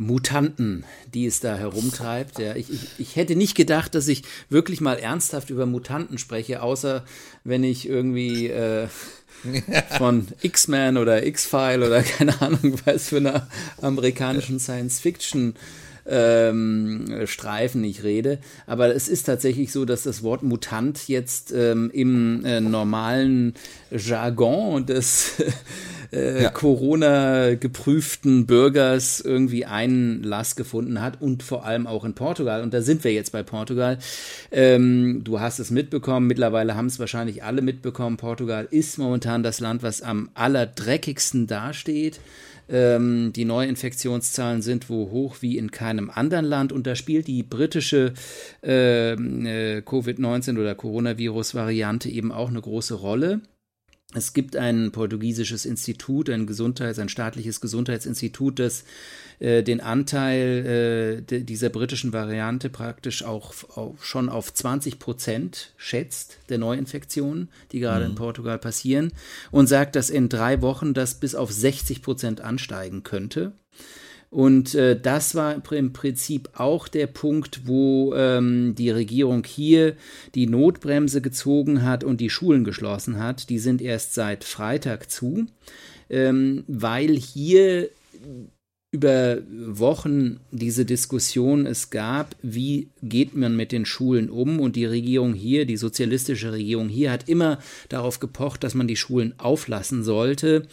Mutanten, die es da herumtreibt. Ja, ich, ich, ich hätte nicht gedacht, dass ich wirklich mal ernsthaft über Mutanten spreche, außer wenn ich irgendwie äh, von X-Men oder X-File oder [laughs] keine Ahnung was für eine amerikanischen Science-Fiction ähm, Streifen ich rede. Aber es ist tatsächlich so, dass das Wort Mutant jetzt ähm, im äh, normalen Jargon des [laughs] äh, ja. Corona-geprüften Bürgers irgendwie Einlass gefunden hat und vor allem auch in Portugal. Und da sind wir jetzt bei Portugal. Ähm, du hast es mitbekommen, mittlerweile haben es wahrscheinlich alle mitbekommen. Portugal ist momentan das Land, was am allerdreckigsten dasteht. Ähm, die Neuinfektionszahlen sind wo hoch wie in keinem anderen Land und da spielt die britische ähm, äh, Covid-19 oder Coronavirus-Variante eben auch eine große Rolle. Es gibt ein portugiesisches Institut, ein Gesundheits-, ein staatliches Gesundheitsinstitut, das äh, den Anteil äh, dieser britischen Variante praktisch auch, auch, schon auf 20 Prozent schätzt der Neuinfektionen, die gerade mhm. in Portugal passieren, und sagt, dass in drei Wochen das bis auf 60 Prozent ansteigen könnte. Und äh, das war im Prinzip auch der Punkt, wo ähm, die Regierung hier die Notbremse gezogen hat und die Schulen geschlossen hat. Die sind erst seit Freitag zu, ähm, weil hier über Wochen diese Diskussion es gab, wie geht man mit den Schulen um und die Regierung hier, die sozialistische Regierung hier hat immer darauf gepocht, dass man die Schulen auflassen sollte,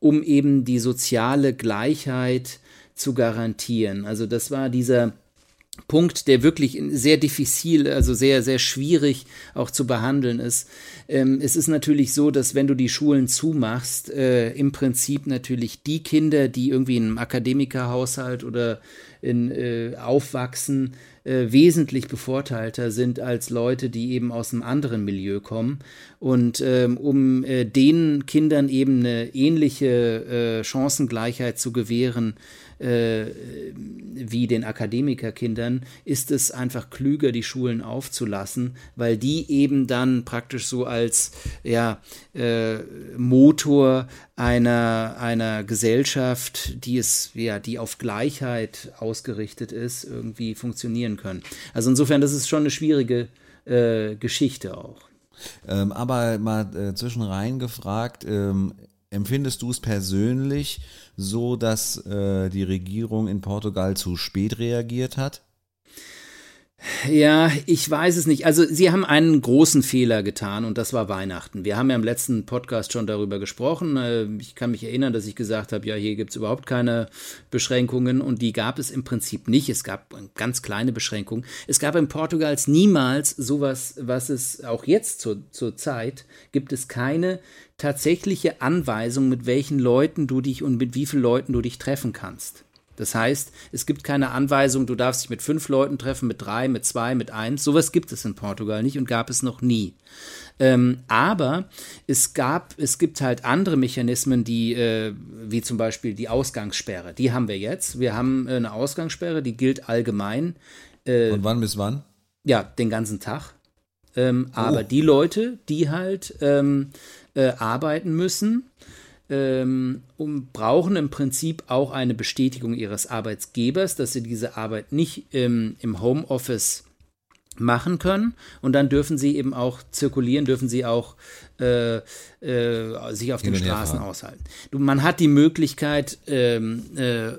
um eben die soziale Gleichheit zu garantieren. Also das war dieser Punkt, der wirklich sehr diffizil, also sehr, sehr schwierig auch zu behandeln ist. Ähm, es ist natürlich so, dass wenn du die Schulen zumachst, äh, im Prinzip natürlich die Kinder, die irgendwie in einem Akademikerhaushalt oder in, äh, aufwachsen, äh, wesentlich bevorteilter sind als Leute, die eben aus einem anderen Milieu kommen. Und ähm, um äh, den Kindern eben eine ähnliche äh, Chancengleichheit zu gewähren, äh, wie den Akademikerkindern, ist es einfach klüger, die Schulen aufzulassen, weil die eben dann praktisch so als ja, äh, Motor einer, einer Gesellschaft, die es, ja, die auf Gleichheit ausgerichtet ist, irgendwie funktionieren können. Also insofern, das ist schon eine schwierige äh, Geschichte auch. Ähm, aber mal äh, zwischenrein gefragt, ähm, empfindest du es persönlich so, dass äh, die Regierung in Portugal zu spät reagiert hat? Ja, ich weiß es nicht. Also sie haben einen großen Fehler getan und das war Weihnachten. Wir haben ja im letzten Podcast schon darüber gesprochen. Äh, ich kann mich erinnern, dass ich gesagt habe, ja, hier gibt es überhaupt keine Beschränkungen und die gab es im Prinzip nicht. Es gab ganz kleine Beschränkungen. Es gab in Portugals niemals sowas, was es auch jetzt zur, zur Zeit gibt es keine tatsächliche Anweisung, mit welchen Leuten du dich und mit wie vielen Leuten du dich treffen kannst. Das heißt, es gibt keine Anweisung, du darfst dich mit fünf Leuten treffen, mit drei, mit zwei, mit eins. Sowas gibt es in Portugal nicht und gab es noch nie. Ähm, aber es gab, es gibt halt andere Mechanismen, die, äh, wie zum Beispiel die Ausgangssperre. Die haben wir jetzt. Wir haben äh, eine Ausgangssperre, die gilt allgemein. Äh, Und wann bis wann? Ja, den ganzen Tag. Ähm, oh. Aber die Leute, die halt ähm, äh, arbeiten müssen, ähm, um, brauchen im Prinzip auch eine Bestätigung ihres Arbeitsgebers, dass sie diese Arbeit nicht ähm, im Homeoffice machen können und dann dürfen sie eben auch zirkulieren, dürfen sie auch äh, äh, sich auf den Straßen aushalten. Du, man hat die Möglichkeit, ähm, äh,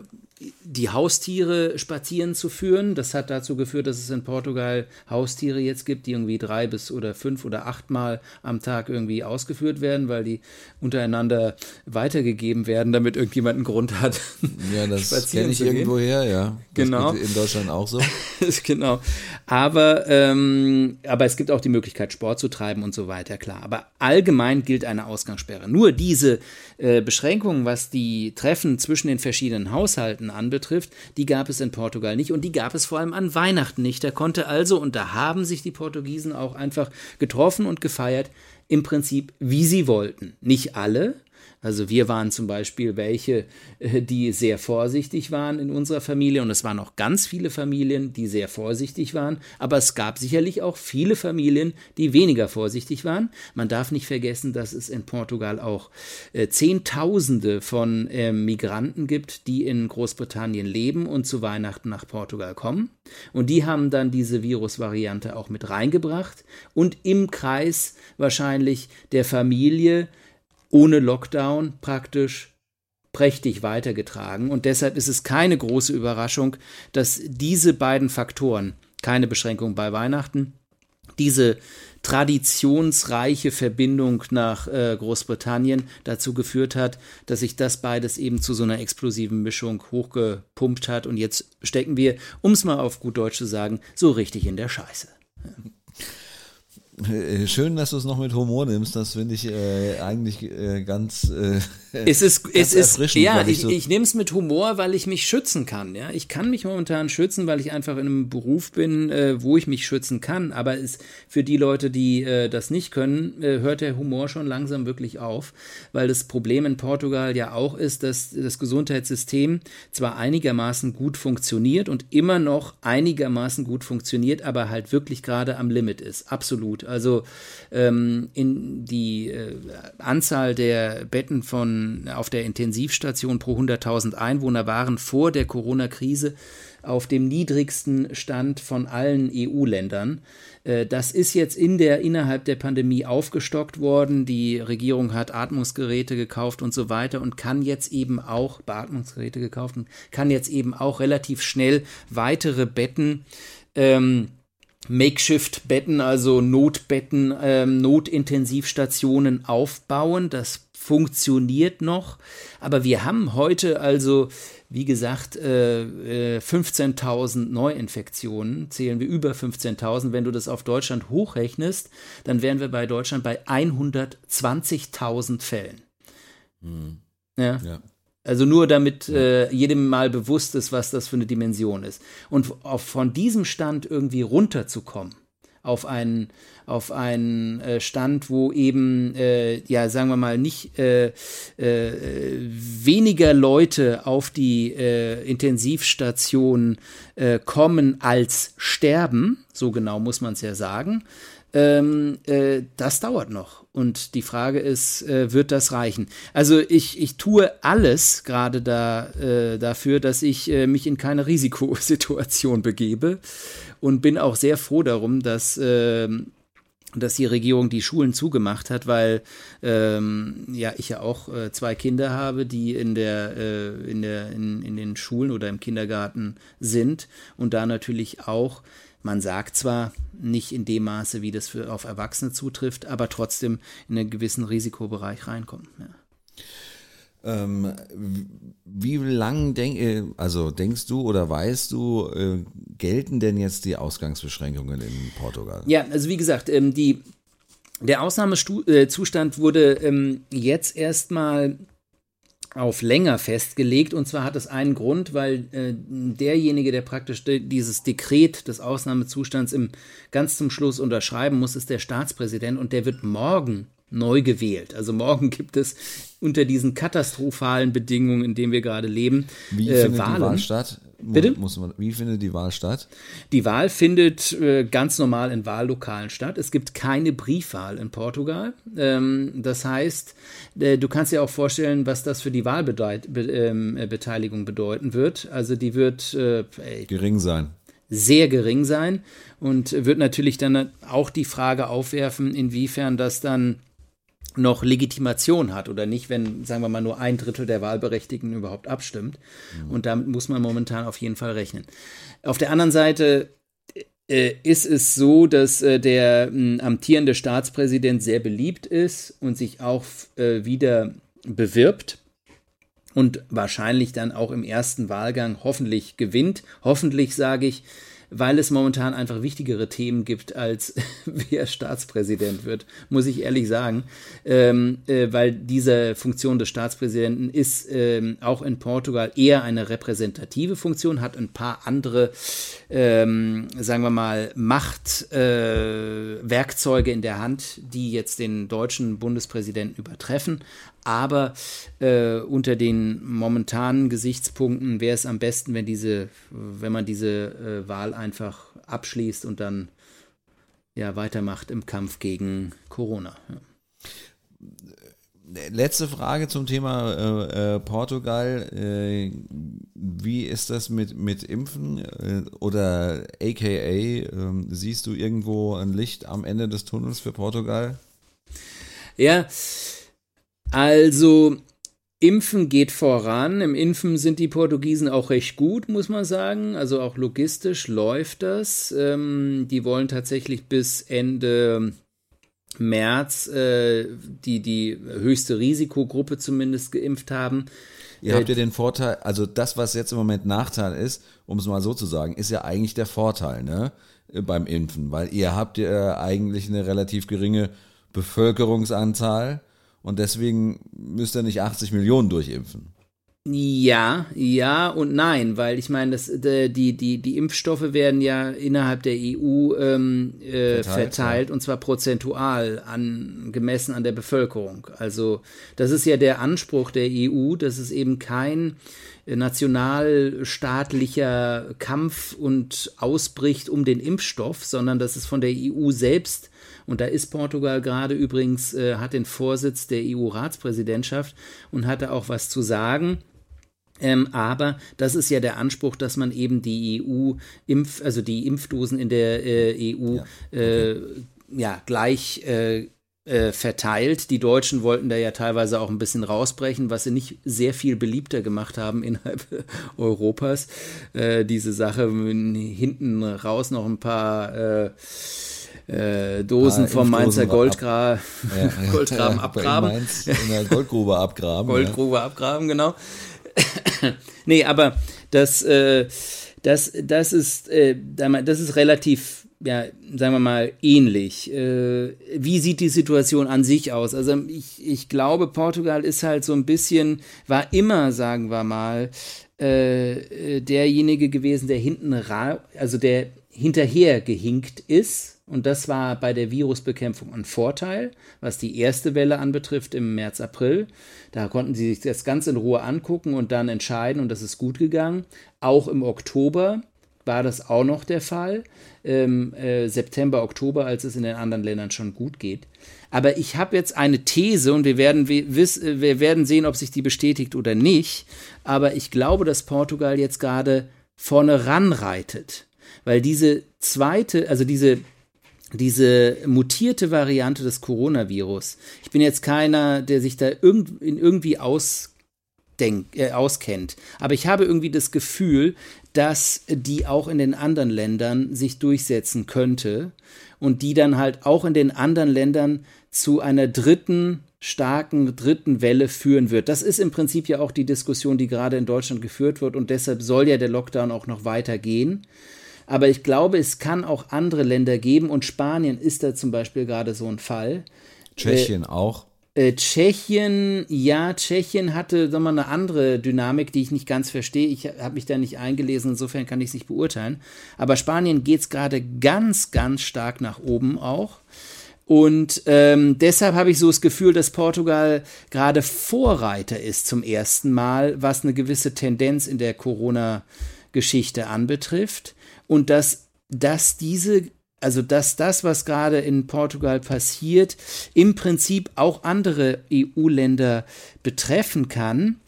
die Haustiere spazieren zu führen. Das hat dazu geführt, dass es in Portugal Haustiere jetzt gibt, die irgendwie drei bis oder fünf oder achtmal am Tag irgendwie ausgeführt werden, weil die untereinander weitergegeben werden, damit irgendjemand einen Grund hat. [laughs] Ja, das kenne ich irgendwo her, ja. Das genau. in Deutschland auch so. [laughs] genau. Aber, ähm, aber es gibt auch die Möglichkeit, Sport zu treiben und so weiter, klar. Aber allgemein gilt eine Ausgangssperre. Nur diese äh, Beschränkungen, was die Treffen zwischen den verschiedenen Haushalten anbetrifft, die gab es in Portugal nicht und die gab es vor allem an Weihnachten nicht. Da konnte also, und da haben sich die Portugiesen auch einfach getroffen und gefeiert, im Prinzip, wie sie wollten. Nicht alle, Also wir waren zum Beispiel welche, äh, die sehr vorsichtig waren in unserer Familie und es waren auch ganz viele Familien, die sehr vorsichtig waren, aber es gab sicherlich auch viele Familien, die weniger vorsichtig waren. Man darf nicht vergessen, dass es in Portugal auch äh, Zehntausende von äh, Migranten gibt, die in Großbritannien leben und zu Weihnachten nach Portugal kommen. Und die haben dann diese Virusvariante auch mit reingebracht und im Kreis wahrscheinlich der Familie ohne Lockdown praktisch prächtig weitergetragen. Und deshalb ist es keine große Überraschung, dass diese beiden Faktoren, keine Beschränkung bei Weihnachten, diese traditionsreiche Verbindung nach äh, Großbritannien dazu geführt hat, dass sich das beides eben zu so einer explosiven Mischung hochgepumpt hat. Und jetzt stecken wir, um es mal auf gut Deutsch zu sagen, so richtig in der Scheiße. Äh, schön, dass du es noch mit Humor nimmst. Das finde ich äh, eigentlich äh, ganz. Äh, es ist, [laughs] es ist, ja, ich, ich, so ich nehme es mit Humor, weil ich mich schützen kann. Ja, ich kann mich momentan schützen, weil ich einfach in einem Beruf bin, äh, wo ich mich schützen kann. Aber es für die Leute, die äh, das nicht können, äh, hört der Humor schon langsam wirklich auf, weil das Problem in Portugal ja auch ist, dass das Gesundheitssystem zwar einigermaßen gut funktioniert und immer noch einigermaßen gut funktioniert, aber halt wirklich gerade am Limit ist. Absolut. Also ähm, in die äh, Anzahl der Betten von auf der Intensivstation pro 100.000 Einwohner waren vor der Corona-Krise auf dem niedrigsten Stand von allen EU-Ländern. Äh, das ist jetzt in der, innerhalb der Pandemie aufgestockt worden. Die Regierung hat Atmungsgeräte gekauft und so weiter und kann jetzt eben auch, Beatmungsgeräte gekauft und kann jetzt eben auch relativ schnell weitere Betten ähm, Makeshift-Betten, also Notbetten, ähm, Notintensivstationen aufbauen. Das funktioniert noch. Aber wir haben heute also, wie gesagt, äh, 15.000 äh, Neuinfektionen, zählen wir über 15.000. Wenn du das auf Deutschland hochrechnest, dann wären wir bei Deutschland bei 120.000 Fällen. Hm. Ja. ja. Also nur damit äh, jedem mal bewusst ist, was das für eine Dimension ist. Und auf, von diesem Stand irgendwie runterzukommen auf einen, auf einen äh, Stand, wo eben, äh, ja, sagen wir mal, nicht äh, äh weniger Leute auf die äh, Intensivstation äh, kommen als sterben, so genau muss man es ja sagen, ähm, das dauert noch. Und die Frage ist, äh, wird das reichen? Also ich, ich tue alles gerade da, äh, dafür, dass ich äh, mich in keine Risikosituation [laughs] begebe und bin auch sehr froh darum, dass ähm, dass die Regierung die Schulen zugemacht hat, weil ähm, ja ich ja auch äh, zwei Kinder habe, die in der äh, in der in, in den Schulen oder im Kindergarten sind und da natürlich auch man sagt zwar nicht in dem Maße, wie das für, auf Erwachsene zutrifft, aber trotzdem in einen gewissen Risikobereich reinkommen. Ja. Ähm, wie lang denk, äh, also denkst du oder weißt du, äh, gelten denn jetzt die Ausgangsbeschränkungen in Portugal? Ja, also wie gesagt, ähm, die, der Ausnahmezustand äh, wurde ähm, jetzt erstmal auf länger festgelegt. Und zwar hat es einen Grund, weil äh, derjenige, der praktisch dieses Dekret des Ausnahmezustands im, ganz zum Schluss unterschreiben muss, ist der Staatspräsident und der wird morgen neu gewählt. Also morgen [laughs] gibt es unter diesen katastrophalen Bedingungen, in denen wir gerade leben, Wie äh, Wahlen. Die Wahl statt? Bitte? Muss man, wie findet die Wahl statt? Die Wahl findet äh, ganz normal in Wahllokalen statt. Es gibt keine Briefwahl in Portugal. Ähm, das heißt, äh, du kannst dir auch vorstellen, was das für die Wahlbeteiligung ähm, bedeuten wird. Also die wird äh, gering sein sehr gering sein und wird natürlich dann auch die Frage aufwerfen, inwiefern das dann noch Legitimation hat oder nicht, wenn, sagen wir mal, nur ein Drittel der Wahlberechtigten überhaupt abstimmt. Mhm. Und damit muss man momentan auf jeden Fall rechnen. Auf der anderen Seite äh, ist es so, dass äh, der äh, amtierende Staatspräsident sehr beliebt ist und sich auch äh, wieder bewirbt und wahrscheinlich dann auch im ersten Wahlgang hoffentlich gewinnt. Hoffentlich sage ich, weil es momentan einfach wichtigere Themen gibt, als [laughs] wer Staatspräsident wird, muss ich ehrlich sagen. Ähm, äh, weil diese Funktion des Staatspräsidenten ist ähm, auch in Portugal eher eine repräsentative Funktion, hat ein paar andere, ähm, sagen wir mal, Machtwerkzeuge äh, in der Hand, die jetzt den deutschen Bundespräsidenten übertreffen. Aber äh, unter den momentanen Gesichtspunkten wäre es am besten, wenn diese, wenn man diese äh, Wahl einfach abschließt und dann ja weitermacht im Kampf gegen Corona. Ja. Letzte Frage zum Thema äh, äh, Portugal. Äh, wie ist das mit, mit Impfen äh, oder aka ähm, siehst du irgendwo ein Licht am Ende des Tunnels für Portugal? Ja, also Impfen geht voran. Im Impfen sind die Portugiesen auch recht gut, muss man sagen. Also auch logistisch läuft das. Ähm, die wollen tatsächlich bis Ende März äh, die, die höchste Risikogruppe zumindest geimpft haben. Ihr habt ja den Vorteil, also das, was jetzt im Moment Nachteil ist, um es mal so zu sagen, ist ja eigentlich der Vorteil, ne, beim Impfen, weil ihr habt ja eigentlich eine relativ geringe Bevölkerungsanzahl und deswegen müsst ihr nicht 80 Millionen durchimpfen. Ja, ja und nein, weil ich meine, das, die, die, die Impfstoffe werden ja innerhalb der EU ähm, äh, verteilt, verteilt ja. und zwar prozentual an, gemessen an der Bevölkerung. Also das ist ja der Anspruch der EU, dass es eben kein nationalstaatlicher Kampf und ausbricht um den Impfstoff, sondern dass es von der EU selbst und da ist Portugal gerade übrigens, äh, hat den Vorsitz der EU-Ratspräsidentschaft und hatte auch was zu sagen. Ähm, aber das ist ja der Anspruch, dass man eben die EU Impf, also die Impfdosen in der äh, EU ja, okay. äh, ja gleich äh, äh, verteilt. Die Deutschen wollten da ja teilweise auch ein bisschen rausbrechen, was sie nicht sehr viel beliebter gemacht haben [laughs] innerhalb Europas. Äh, diese Sache hinten raus noch ein paar äh, Dosen ah, vom Mainzer Goldgra ab, [laughs] ja, Goldgraben abgraben. In der Goldgrube abgraben. Goldgrube ja. abgraben, genau. [coughs] nee, aber das, äh, das, das, ist, äh, das ist relativ, ja, sagen wir mal, ähnlich. Äh, wie sieht die Situation an sich aus? Also ich, ich glaube, Portugal ist halt so ein bisschen, war immer, sagen wir mal, äh, derjenige gewesen, der hinten, also der hinterher gehinkt ist und das war bei der Virusbekämpfung ein Vorteil, was die erste Welle anbetrifft im März, April. Da konnten sie sich das Ganze in Ruhe angucken und dann entscheiden und das ist gut gegangen. Auch im Oktober war das auch noch der Fall. Ähm, äh, September, Oktober, als es in den anderen Ländern schon gut geht. Aber ich habe jetzt eine These und wir werden, wir werden sehen, ob sich die bestätigt oder nicht. Aber ich glaube, dass Portugal jetzt gerade vorne ranreitet. Weil diese zweite, also diese diese mutierte Variante des Coronavirus. Ich bin jetzt keiner, der sich da irgend, irgendwie ausdenkt, äh, auskennt. Aber ich habe irgendwie das Gefühl, dass die auch in den anderen Ländern sich durchsetzen könnte und die dann halt auch in den anderen Ländern zu einer dritten starken dritten Welle führen wird. Das ist im Prinzip ja auch die Diskussion, die gerade in Deutschland geführt wird und deshalb soll ja der Lockdown auch noch weitergehen. Aber ich glaube, es kann auch andere Länder geben und Spanien ist da zum Beispiel gerade so ein Fall. Tschechien äh, auch. Äh, Tschechien, ja, Tschechien hatte sag mal, eine andere Dynamik, die ich nicht ganz verstehe. Ich habe mich da nicht eingelesen, insofern kann ich es nicht beurteilen. Aber Spanien geht es gerade ganz, ganz stark nach oben auch. Und ähm, deshalb habe ich so das Gefühl, dass Portugal gerade Vorreiter ist zum ersten Mal, was eine gewisse Tendenz in der Corona-Geschichte anbetrifft und dass, dass diese also dass das, was gerade in Portugal passiert, im Prinzip auch andere EU-Länder betreffen kann,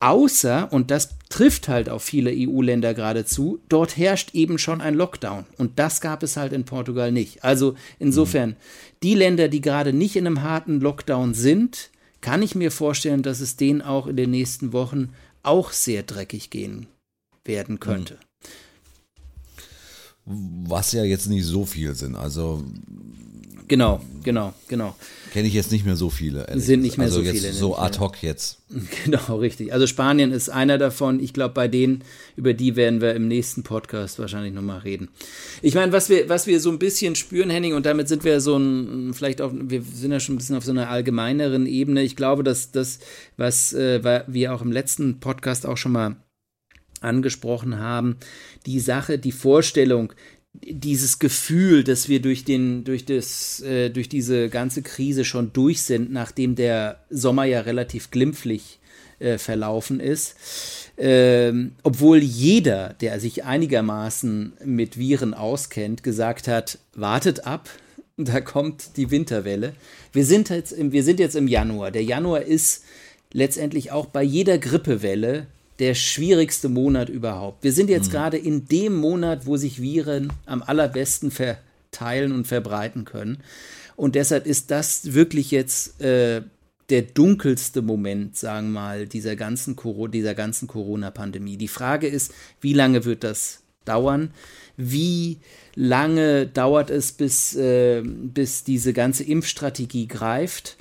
außer, und das trifft halt auf viele EU-Länder geradezu, dort herrscht eben schon ein Lockdown. Und das gab es halt in Portugal nicht. Also insofern, die Länder, die gerade nicht in einem harten Lockdown sind, kann ich mir vorstellen, dass es denen auch in den nächsten Wochen auch sehr dreckig gehen werden könnte. Mhm was ja jetzt nicht so viel sind. Also genau, genau, genau. Kenne ich jetzt nicht mehr so viele. Sind nicht mehr also so viele. So ad hoc jetzt. [laughs] Genau, richtig. Also Spanien ist einer davon. Ich glaube, bei denen, über die werden wir im nächsten Podcast wahrscheinlich nochmal reden. Ich meine, was wir, was wir so ein bisschen spüren, Henning, und damit sind wir so ein, vielleicht auch, wir sind ja schon ein bisschen auf so einer allgemeineren Ebene. Ich glaube, dass das, was äh, wir auch im letzten Podcast auch schon mal angesprochen haben, die Sache, die Vorstellung, dieses Gefühl, dass wir durch den, durch das, äh, durch diese ganze Krise schon durch sind, nachdem der Sommer ja relativ glimpflich äh, verlaufen ist. Ähm, obwohl jeder, der sich einigermaßen mit Viren auskennt, gesagt hat, wartet ab, [laughs] da kommt die Winterwelle. Wir sind jetzt im, wir sind jetzt im Januar. Der Januar ist letztendlich auch bei jeder Grippewelle der schwierigste Monat überhaupt. Wir sind jetzt mhm. gerade in dem Monat, wo sich Viren am allerbesten verteilen und verbreiten können. Und deshalb ist das wirklich jetzt äh, der dunkelste Moment, sagen wir mal, dieser ganzen, dieser ganzen Corona-Pandemie. Die Frage ist, wie lange wird das dauern? Wie lange dauert es, bis, äh, bis diese ganze Impfstrategie greift?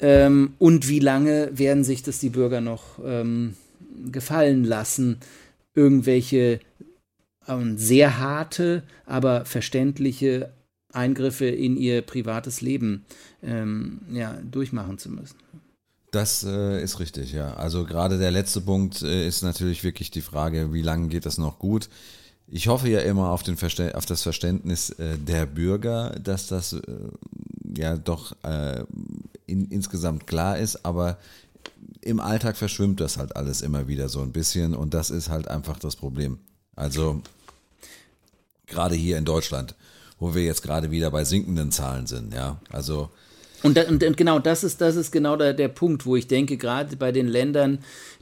Ähm, und wie lange werden sich das die Bürger noch ähm, gefallen lassen, irgendwelche ähm, sehr harte, aber verständliche Eingriffe in ihr privates Leben ähm, ja, durchmachen zu müssen. Das äh, ist richtig, ja. Also gerade der letzte Punkt äh, ist natürlich wirklich die Frage, wie lange geht das noch gut? Ich hoffe ja immer auf, den Verste auf das Verständnis äh, der Bürger, dass das äh, ja doch äh, in, insgesamt klar ist, aber im Alltag verschwimmt das halt alles immer wieder so ein bisschen und das ist halt einfach das Problem. Also gerade hier in Deutschland, wo wir jetzt gerade wieder bei sinkenden Zahlen sind, ja. Also und, und, und, genau, das ist, das ist genau der, der Punkt, wo ich denke, gerade bei den Ländern,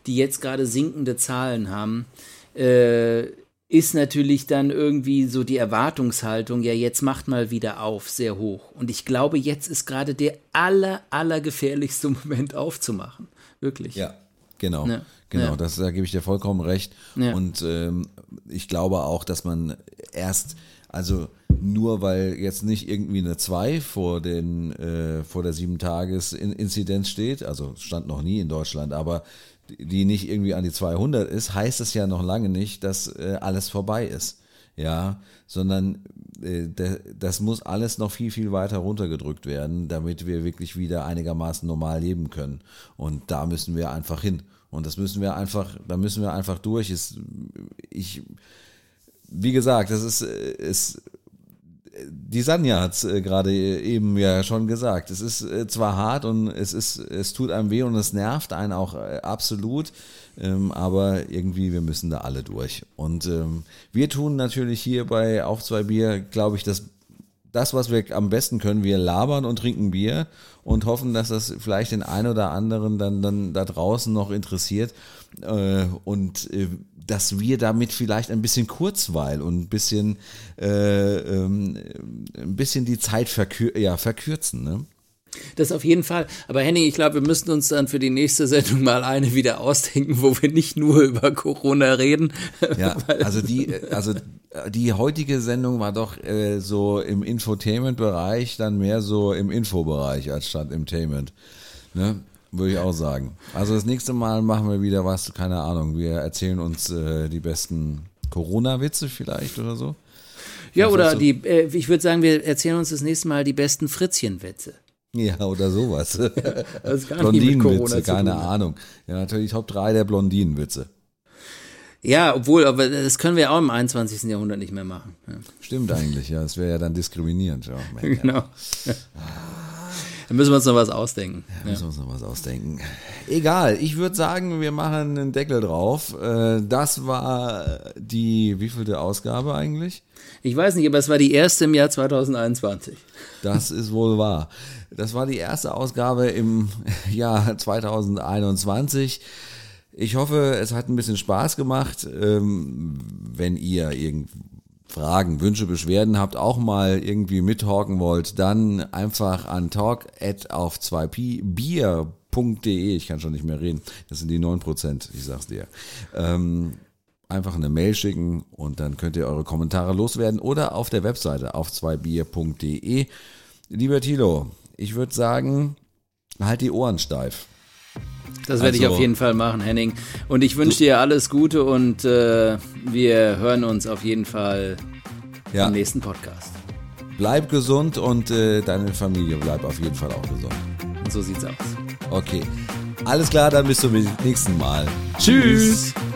die jetzt gerade sinkende Zahlen haben, äh, ist natürlich dann irgendwie so die Erwartungshaltung, ja, jetzt macht mal wieder auf, sehr hoch. Und ich glaube, jetzt ist gerade der aller, aller gefährlichste [laughs] Moment aufzumachen. Wirklich. Ja, genau. Ja. Genau, ja. das, da gebe ich dir vollkommen recht. Ja. Und ähm, ich glaube auch, dass man erst, also nur weil jetzt nicht irgendwie eine 2 vor, den, äh, vor der 7-Tages-Inzidenz steht, also stand noch nie in Deutschland, aber die nicht irgendwie an die 200 ist, heißt es ja noch lange nicht, dass äh, alles vorbei ist. Ja, sondern äh, das muss alles noch viel, viel weiter runtergedrückt werden, damit wir wirklich wieder einigermaßen normal leben können. Und da müssen wir einfach hin. Und das müssen wir einfach, da müssen wir einfach durch. Ist, ich, wie gesagt, das ist, ist die Sanja hat es äh, gerade eben ja schon gesagt. Es ist äh, zwar hart und es ist, es tut einem weh und es nervt einen auch äh, absolut, ähm, aber irgendwie wir müssen da alle durch. Und ähm, wir tun natürlich hier bei Auf zwei Bier, glaube ich, das das, was wir am besten können, wir labern und trinken Bier und hoffen, dass das vielleicht den einen oder anderen dann, dann da draußen noch interessiert äh, und äh, dass wir damit vielleicht ein bisschen Kurzweil und ein bisschen, äh, ähm, ein bisschen die Zeit verkür ja, verkürzen. Ne? Das auf jeden Fall. Aber Henning, ich glaube, wir müssten uns dann für die nächste Sendung mal eine wieder ausdenken, wo wir nicht nur über Corona reden. [laughs] Ja, also die, also die heutige Sendung war doch äh, so im Infotainment-Bereich, dann mehr so im Infobereich als statt im Tainment. Ne? Würde ich auch sagen. Also das nächste Mal machen wir wieder was, keine Ahnung. Wir erzählen uns äh, die besten Corona-Witze vielleicht oder so. Ja, was oder die, äh, ich würde sagen, wir erzählen uns das nächste Mal die besten Fritzchen-Witze. Ja, oder sowas. [laughs] Ja, Blondinenwitze, keine Ahnung. Ja, natürlich Top 3 der Blondinenwitze. Ja, obwohl, aber das können wir auch im 21. Jahrhundert nicht mehr machen. Ja. Stimmt eigentlich, ja. Das wäre ja dann diskriminierend. Ja, [laughs] genau. Ja. Dann müssen wir uns noch was ausdenken. Ja, müssen wir uns noch was ausdenken. Egal, ich würde sagen, wir machen einen Deckel drauf. Äh, das war die wievielte Ausgabe eigentlich? Ich weiß nicht, aber es war die erste im Jahr 2021. Das ist wohl wahr. Das war die erste Ausgabe im Jahr 2021. Ich hoffe, es hat ein bisschen Spaß gemacht. Ähm, wenn ihr irgend Fragen, Wünsche, Beschwerden habt, auch mal irgendwie mittalken wollt, dann einfach an talk at auf 2p bier.de. Ich kann schon nicht mehr reden. Das sind die 9%, ich sag's dir. Ähm, einfach eine Mail schicken und dann könnt ihr eure Kommentare loswerden oder auf der Webseite auf 2bier.de. Lieber Tilo, ich würde sagen, halt die Ohren steif. Das werde also, ich auf jeden Fall machen, Henning. Und ich wünsche dir alles Gute und äh, wir hören uns auf jeden Fall ja. im nächsten Podcast. Bleib gesund und äh, deine Familie bleibt auf jeden Fall auch gesund. Und so sieht's aus. Okay. Alles klar, dann bis zum nächsten Mal. Tschüss. Tschüss.